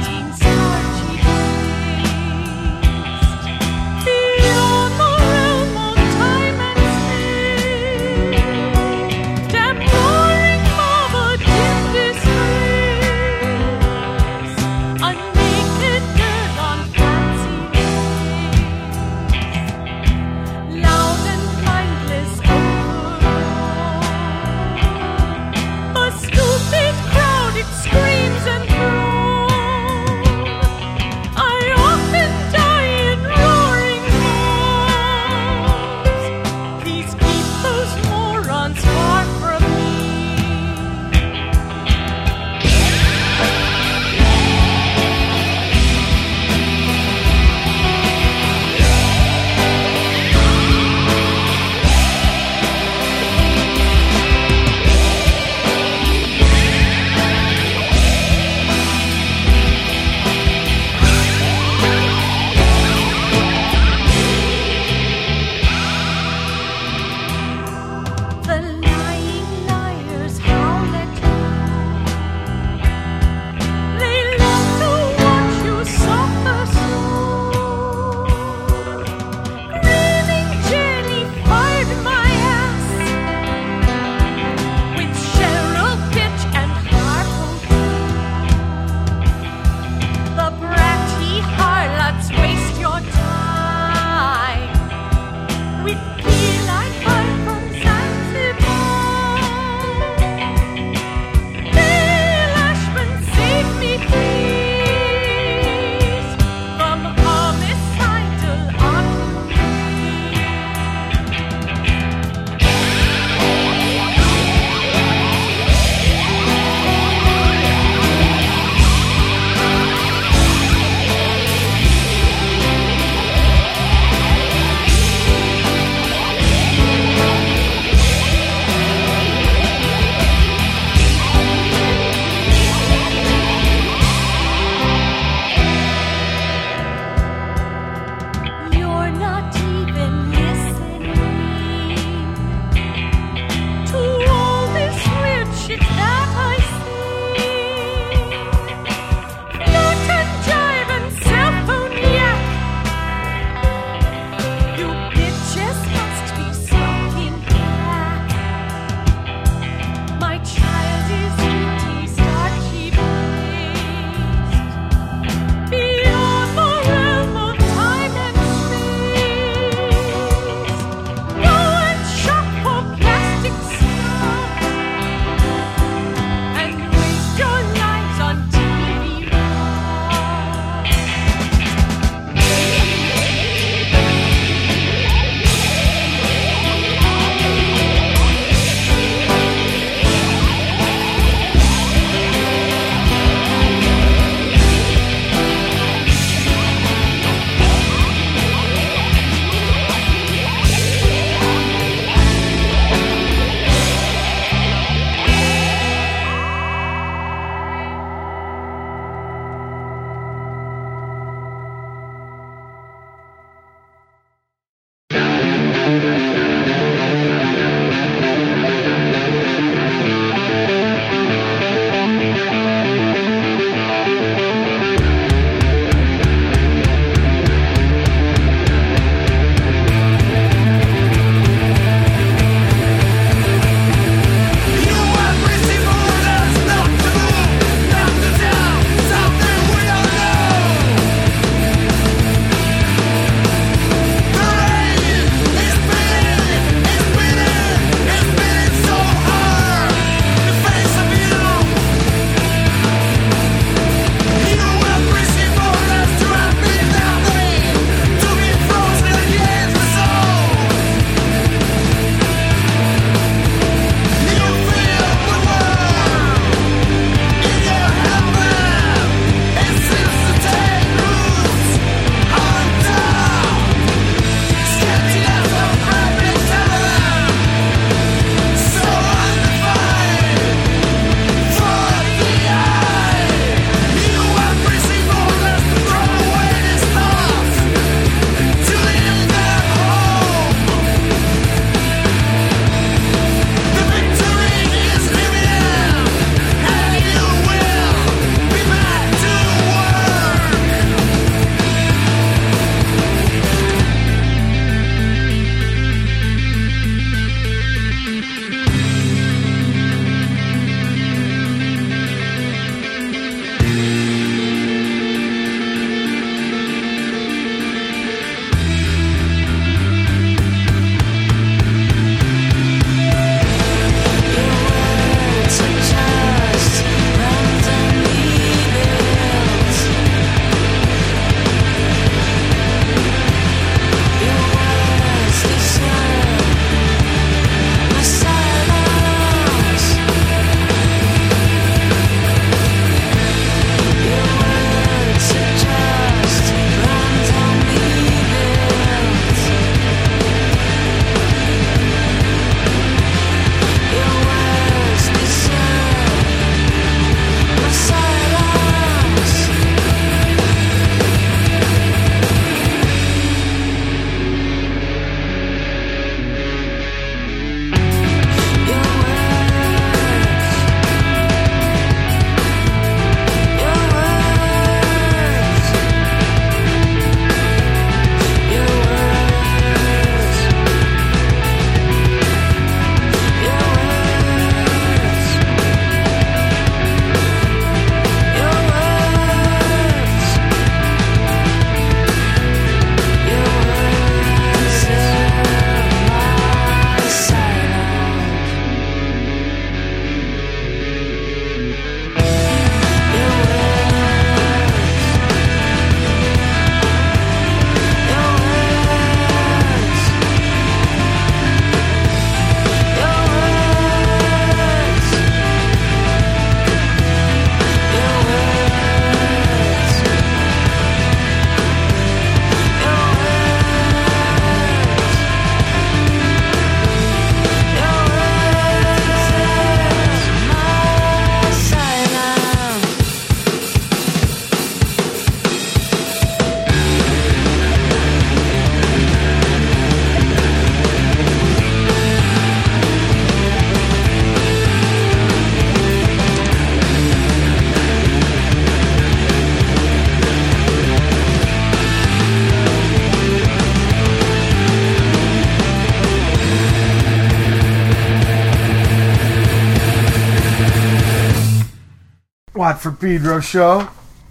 Watt from Pedro show.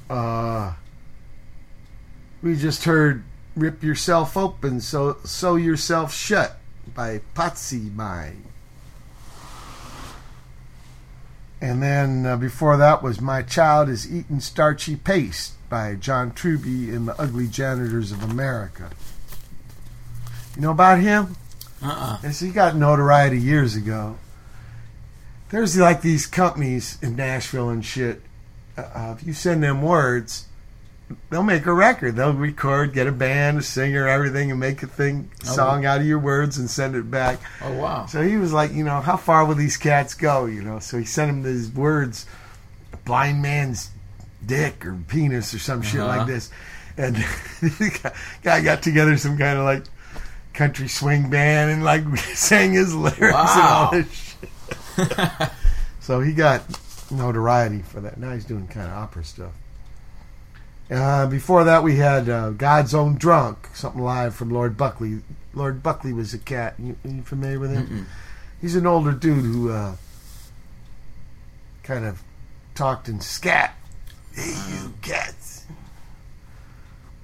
Uh, we just heard "Rip Yourself Open, So Sew Yourself Shut" by Pazi Mine. And then uh, before that was "My Child Is Eating Starchy Paste" by John Trubee and the Ugly Janitors of America. You know about him? Uh-uh. Yes, he got notoriety years ago. There's like these companies in Nashville and shit. Uh, if you send them words, they'll make a record. They'll record, get a band, a singer, everything, and make a thing Oh. song out of your words and send it back. Oh wow. So he was like, you know, how far will these cats go? You know, so he sent him these words, blind man's dick or penis or some shit Uh-huh. like this, and the guy got together some kind of like country swing band and like sang his lyrics and all Wow. this shit. so he got notoriety for that. Now he's doing kind of opera stuff. Uh, before that, we had uh, God's Own Drunk, something live from Lord Buckley. Lord Buckley was a cat. You, are you familiar with him? Mm-mm. He's an older dude who uh, kind of talked in scat. Hey, you cats.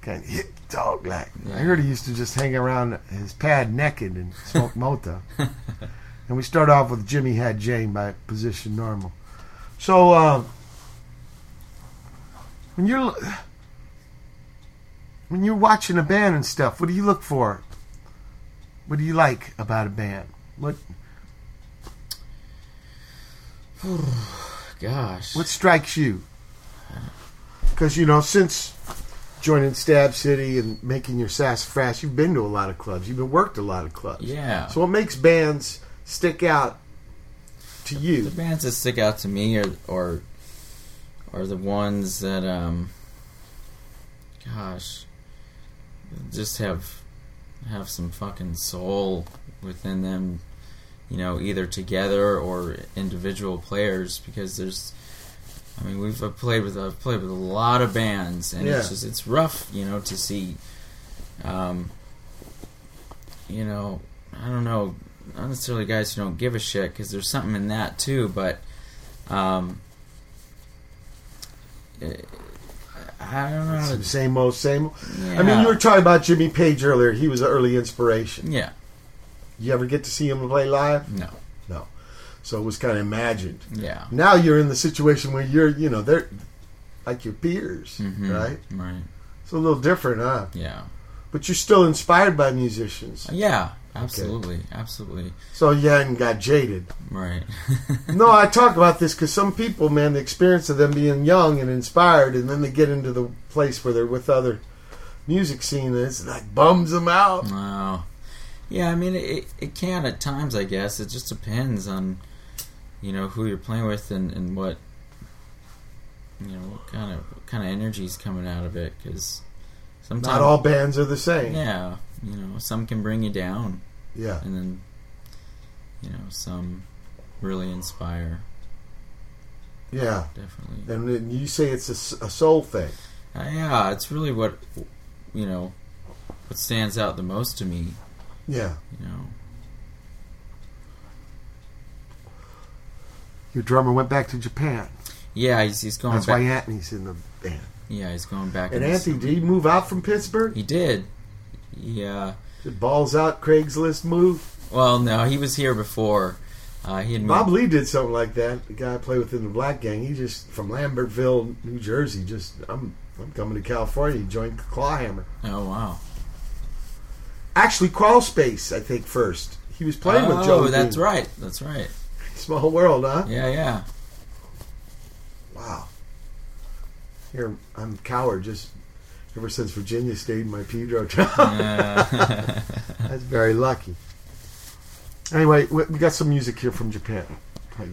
Kind of hip dog like. I heard he used to just hang around his pad naked and smoke mota. and we start off with Jimmy Had Jane by Position Normal. So, uh, when you're when you're watching a band and stuff, what do you look for? What do you like about a band? What Gosh. what strikes you? Because you know, since joining Stab City and making your sassafras, you've been to a lot of clubs. You've been worked a lot of clubs. Yeah. So what makes bands stick out to you? The bands that stick out to me are or are the ones that um gosh just have have some fucking soul within them, you know, either together or individual players because there's I mean we've played with I've played with a lot of bands and it's just it's rough, you know, to see um you know, I don't know, not necessarily guys who don't give a shit because there's something in that too, but um, eh, I don't know. to- Same old, same old. I mean, you were talking about Jimmy Page earlier. He was an early inspiration. Yeah. You ever get to see him play live? No. No. So it was kind of imagined. Yeah. Now you're in the situation where you're, you know, they're like your peers, Mhm. right? Right. It's a little different, huh? Yeah. But you're still inspired by musicians. Yeah, absolutely, absolutely. So you hadn't got jaded. Right. no, I talk about this because some people, man, the experience of them being young and inspired, and then they get into the place where they're with other music scene, and it's like bums them out. Wow. Yeah, I mean, it, it can at times, I guess. It just depends on, you know, who you're playing with and, and what, you know, what kind of what kind of energy's coming out of it. Because sometimes Not all bands are the same. Yeah, you know, some can bring you down. Yeah. and then, you know, some really inspire. Yeah, definitely. And then you say it's a soul thing. Uh, yeah, it's really what, you know, what stands out the most to me. Yeah. You know. Your drummer went back to Japan. Yeah, he's, he's going That's back. why Anthony's in the band. Yeah, he's going back. And Anthony, did he move out from Pittsburgh? He did. Yeah. Balls out Craigslist move? Well, no, he was here before. Uh, he had moved. Bob Lee did something like that. The guy I play with in the Black Gang, he just from Lambertville, New Jersey. Just I'm I'm coming to California. He joined Clawhammer. Oh wow! Actually, Crawl Space, I think first. He was playing oh, with Joe. Oh, that's right. That's right. Small world, huh? Yeah, yeah. Wow. Here I'm coward. Just ever since Virginia stayed in my Pedro job. Yeah. that's very lucky. Anyway, we got some music here from Japan. Play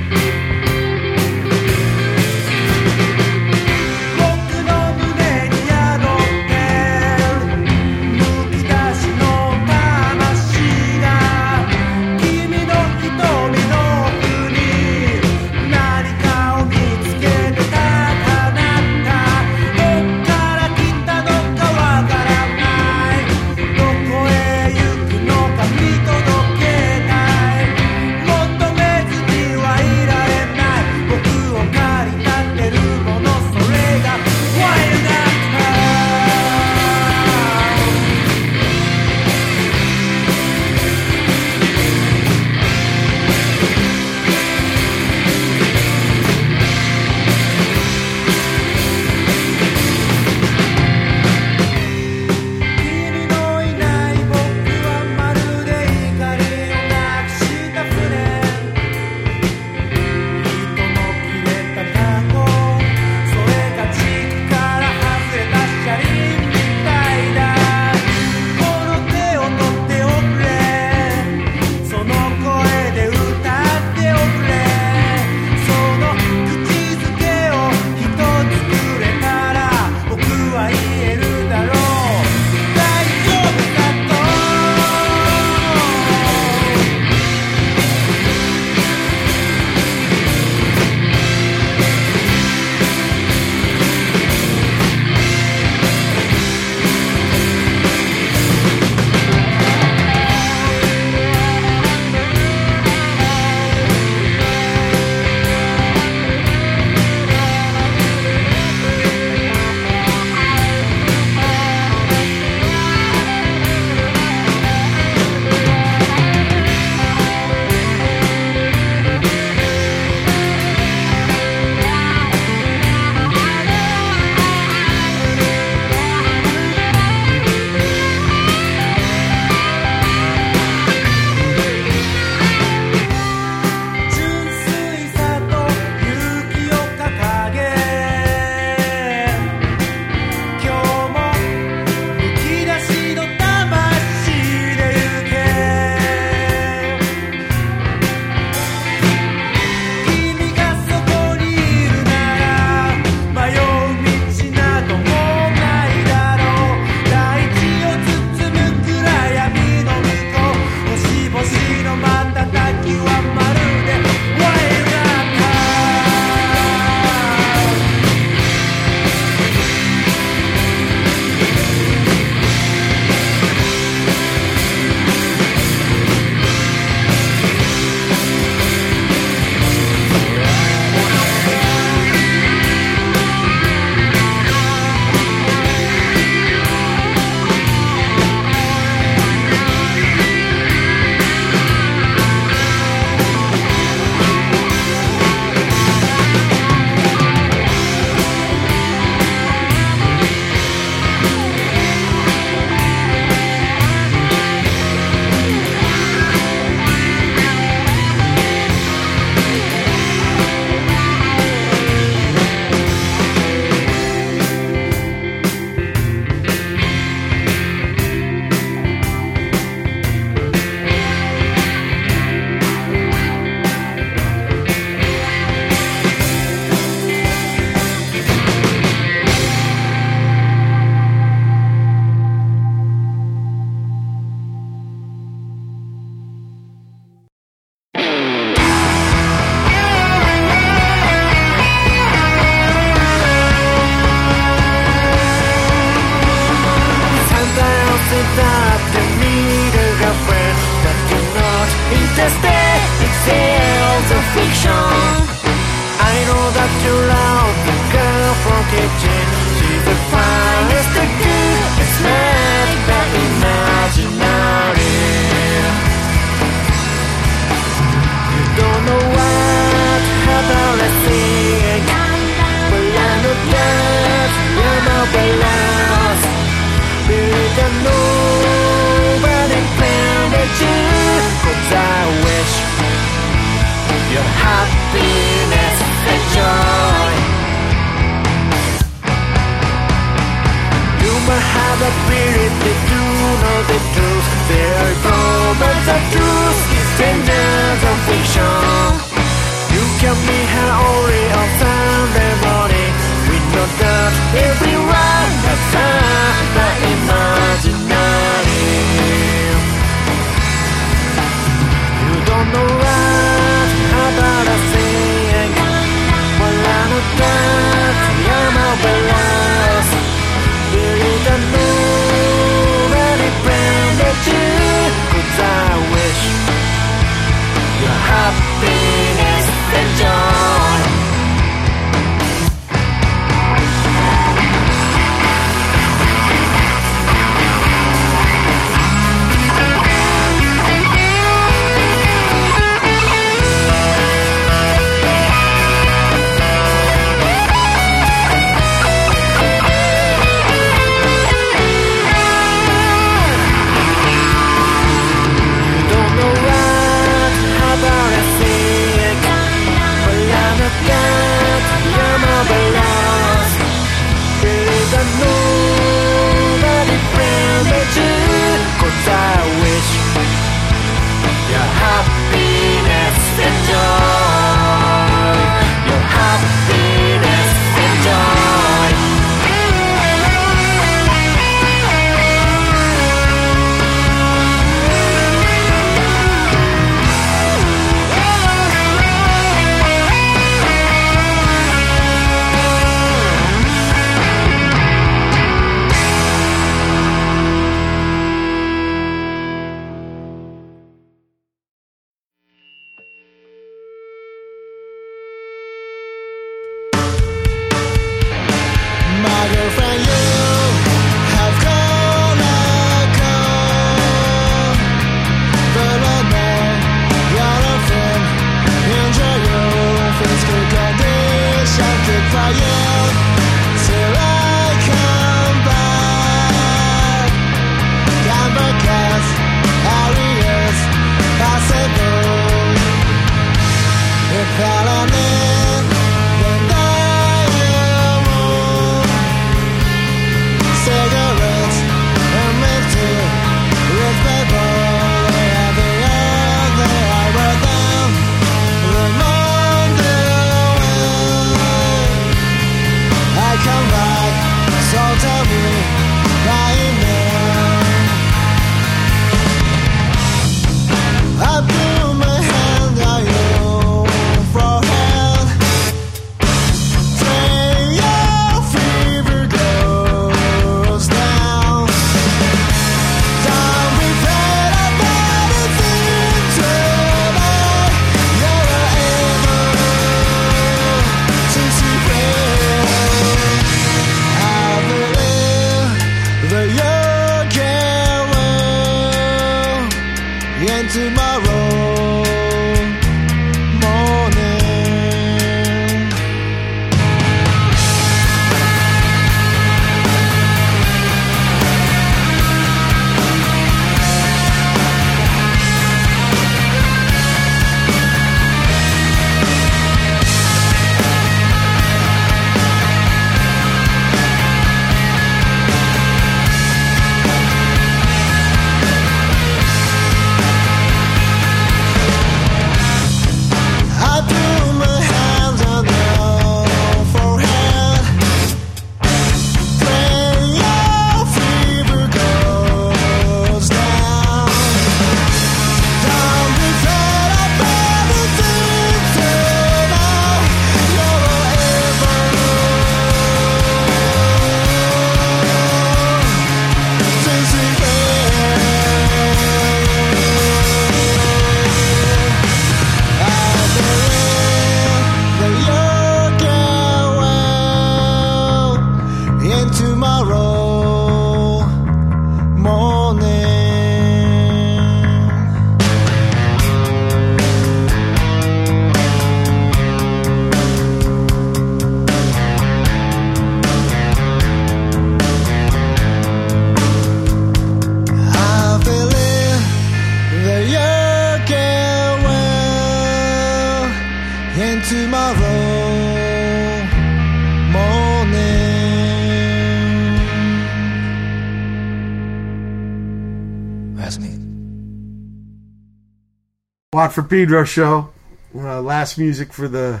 For Pedro show. Uh, last music for the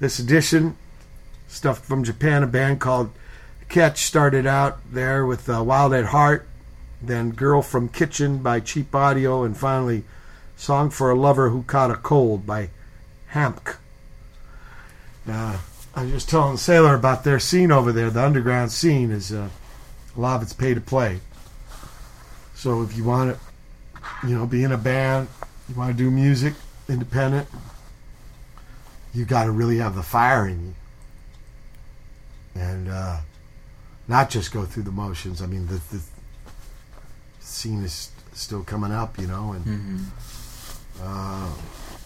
this edition. Stuff from Japan, a band called Ketch started out there with uh, Wild at Heart, then Girl from Kitchen by Cheap Audio, and finally Song for a Lover Who Caught a Cold by Hamk. Uh, I was just telling Sailor about their scene over there. The underground scene is uh, a lot of it's pay to play. So if you want to, you know, be in a band, you want to do music, independent, you got to really have the fire in you, and uh, not just go through the motions. I mean, the, the scene is still coming up, you know, and Mhm. uh,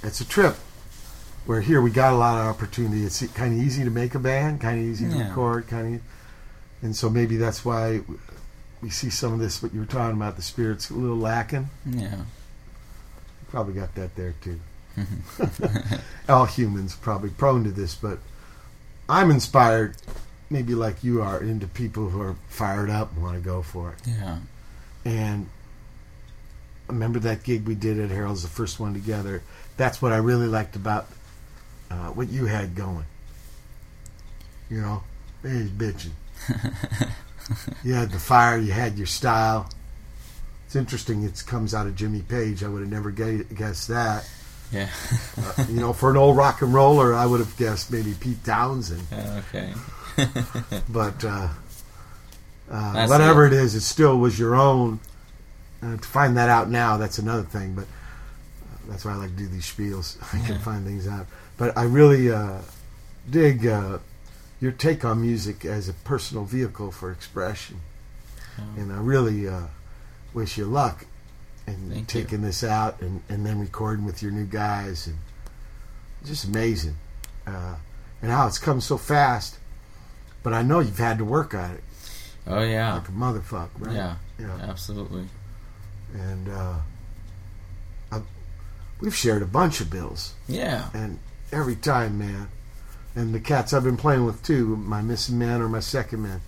it's a trip. Where here we got a lot of opportunity. It's kind of easy to make a band, kind of easy to record, kind of, and so maybe that's why we see some of this. What you were talking about, the spirit's a little lacking. Yeah. Probably got that there too. All humans probably prone to this, but I'm inspired, maybe like you are, into people who are fired up and want to go for it. Yeah. And remember that gig we did at Harold's, the first one together. That's what I really liked about uh, what you had going. You know, he's bitching. you had the fire, you had your style. It's interesting. It comes out of Jimmy Page. I would have never guessed that. Yeah. Uh, you know, for an old rock and roller, I would have guessed maybe Pete Townshend. Okay. but uh, uh, whatever it. it is, it still was your own. Uh, to find that out now, that's another thing. But uh, that's why I like to do these spiels. I can Yeah. find things out. But I really uh, dig uh, your take on music as a personal vehicle for expression, and I really uh, wish you luck in Thank you. taking this out and, and then recording with your new guys and just amazing. Uh, and how it's come so fast. But I know you've had to work on it. Oh yeah. Like a motherfucker, right? Yeah. Yeah. Absolutely. And uh, I, we've shared a bunch of bills. Yeah. And every time, man. And the cats I've been playing with too, my missing man or my second man.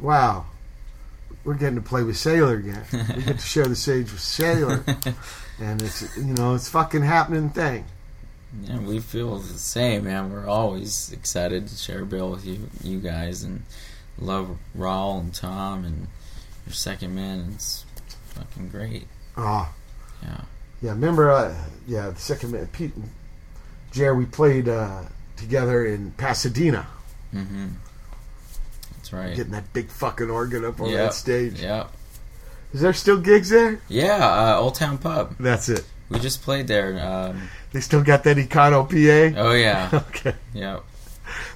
Wow. We're getting to play with Sailor again. we get to share the stage with Sailor. and it's, you know, it's fucking happening thing. Yeah, we feel the same, man. We're always excited to share a bill with you, you guys, and love Raul and Tom and your second man. It's fucking great. Oh. Yeah. Yeah, remember, uh, yeah, the second man, Pete and Jer, we played uh, together in Pasadena. Mm-hmm. That's right. Getting that big fucking organ up on Yep, that stage. Yep. Is there still gigs there? Yeah, uh, Old Town Pub. That's it. We just played there. Um, They still got that Econo PA? oh yeah. okay. Yep.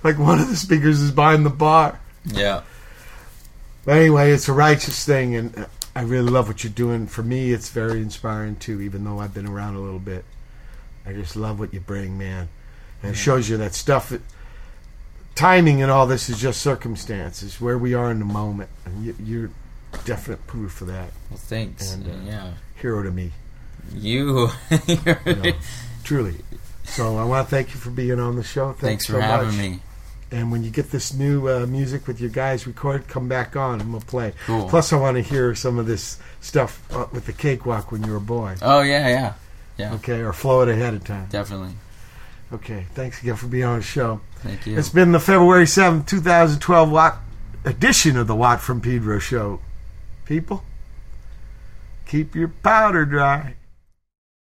Like one of the speakers is behind the bar. Yeah. But anyway, it's a righteous thing, and I really love what you're doing. For me, it's very inspiring too, even though I've been around a little bit. I just love what you bring, man. And it shows you that stuff. Timing and all this is just circumstances, where we are in the moment. And you, you're definite proof of that. Well, thanks. And, uh, yeah. Hero to me. You. You know, truly. So I want to thank you for being on the show. Thanks, Thanks for so having much. me. And when you get this new uh, music with your guys recorded, come back on and we'll play. Cool. Plus, I want to hear some of this stuff uh, with the cakewalk when you were a boy. Oh yeah, yeah, yeah. Okay, or flow it ahead of time. Definitely. Okay, thanks again for being on the show. Thank you. It's been the February seventh, 2012 Watt edition of the Watt from Pedro show. People, keep your powder dry.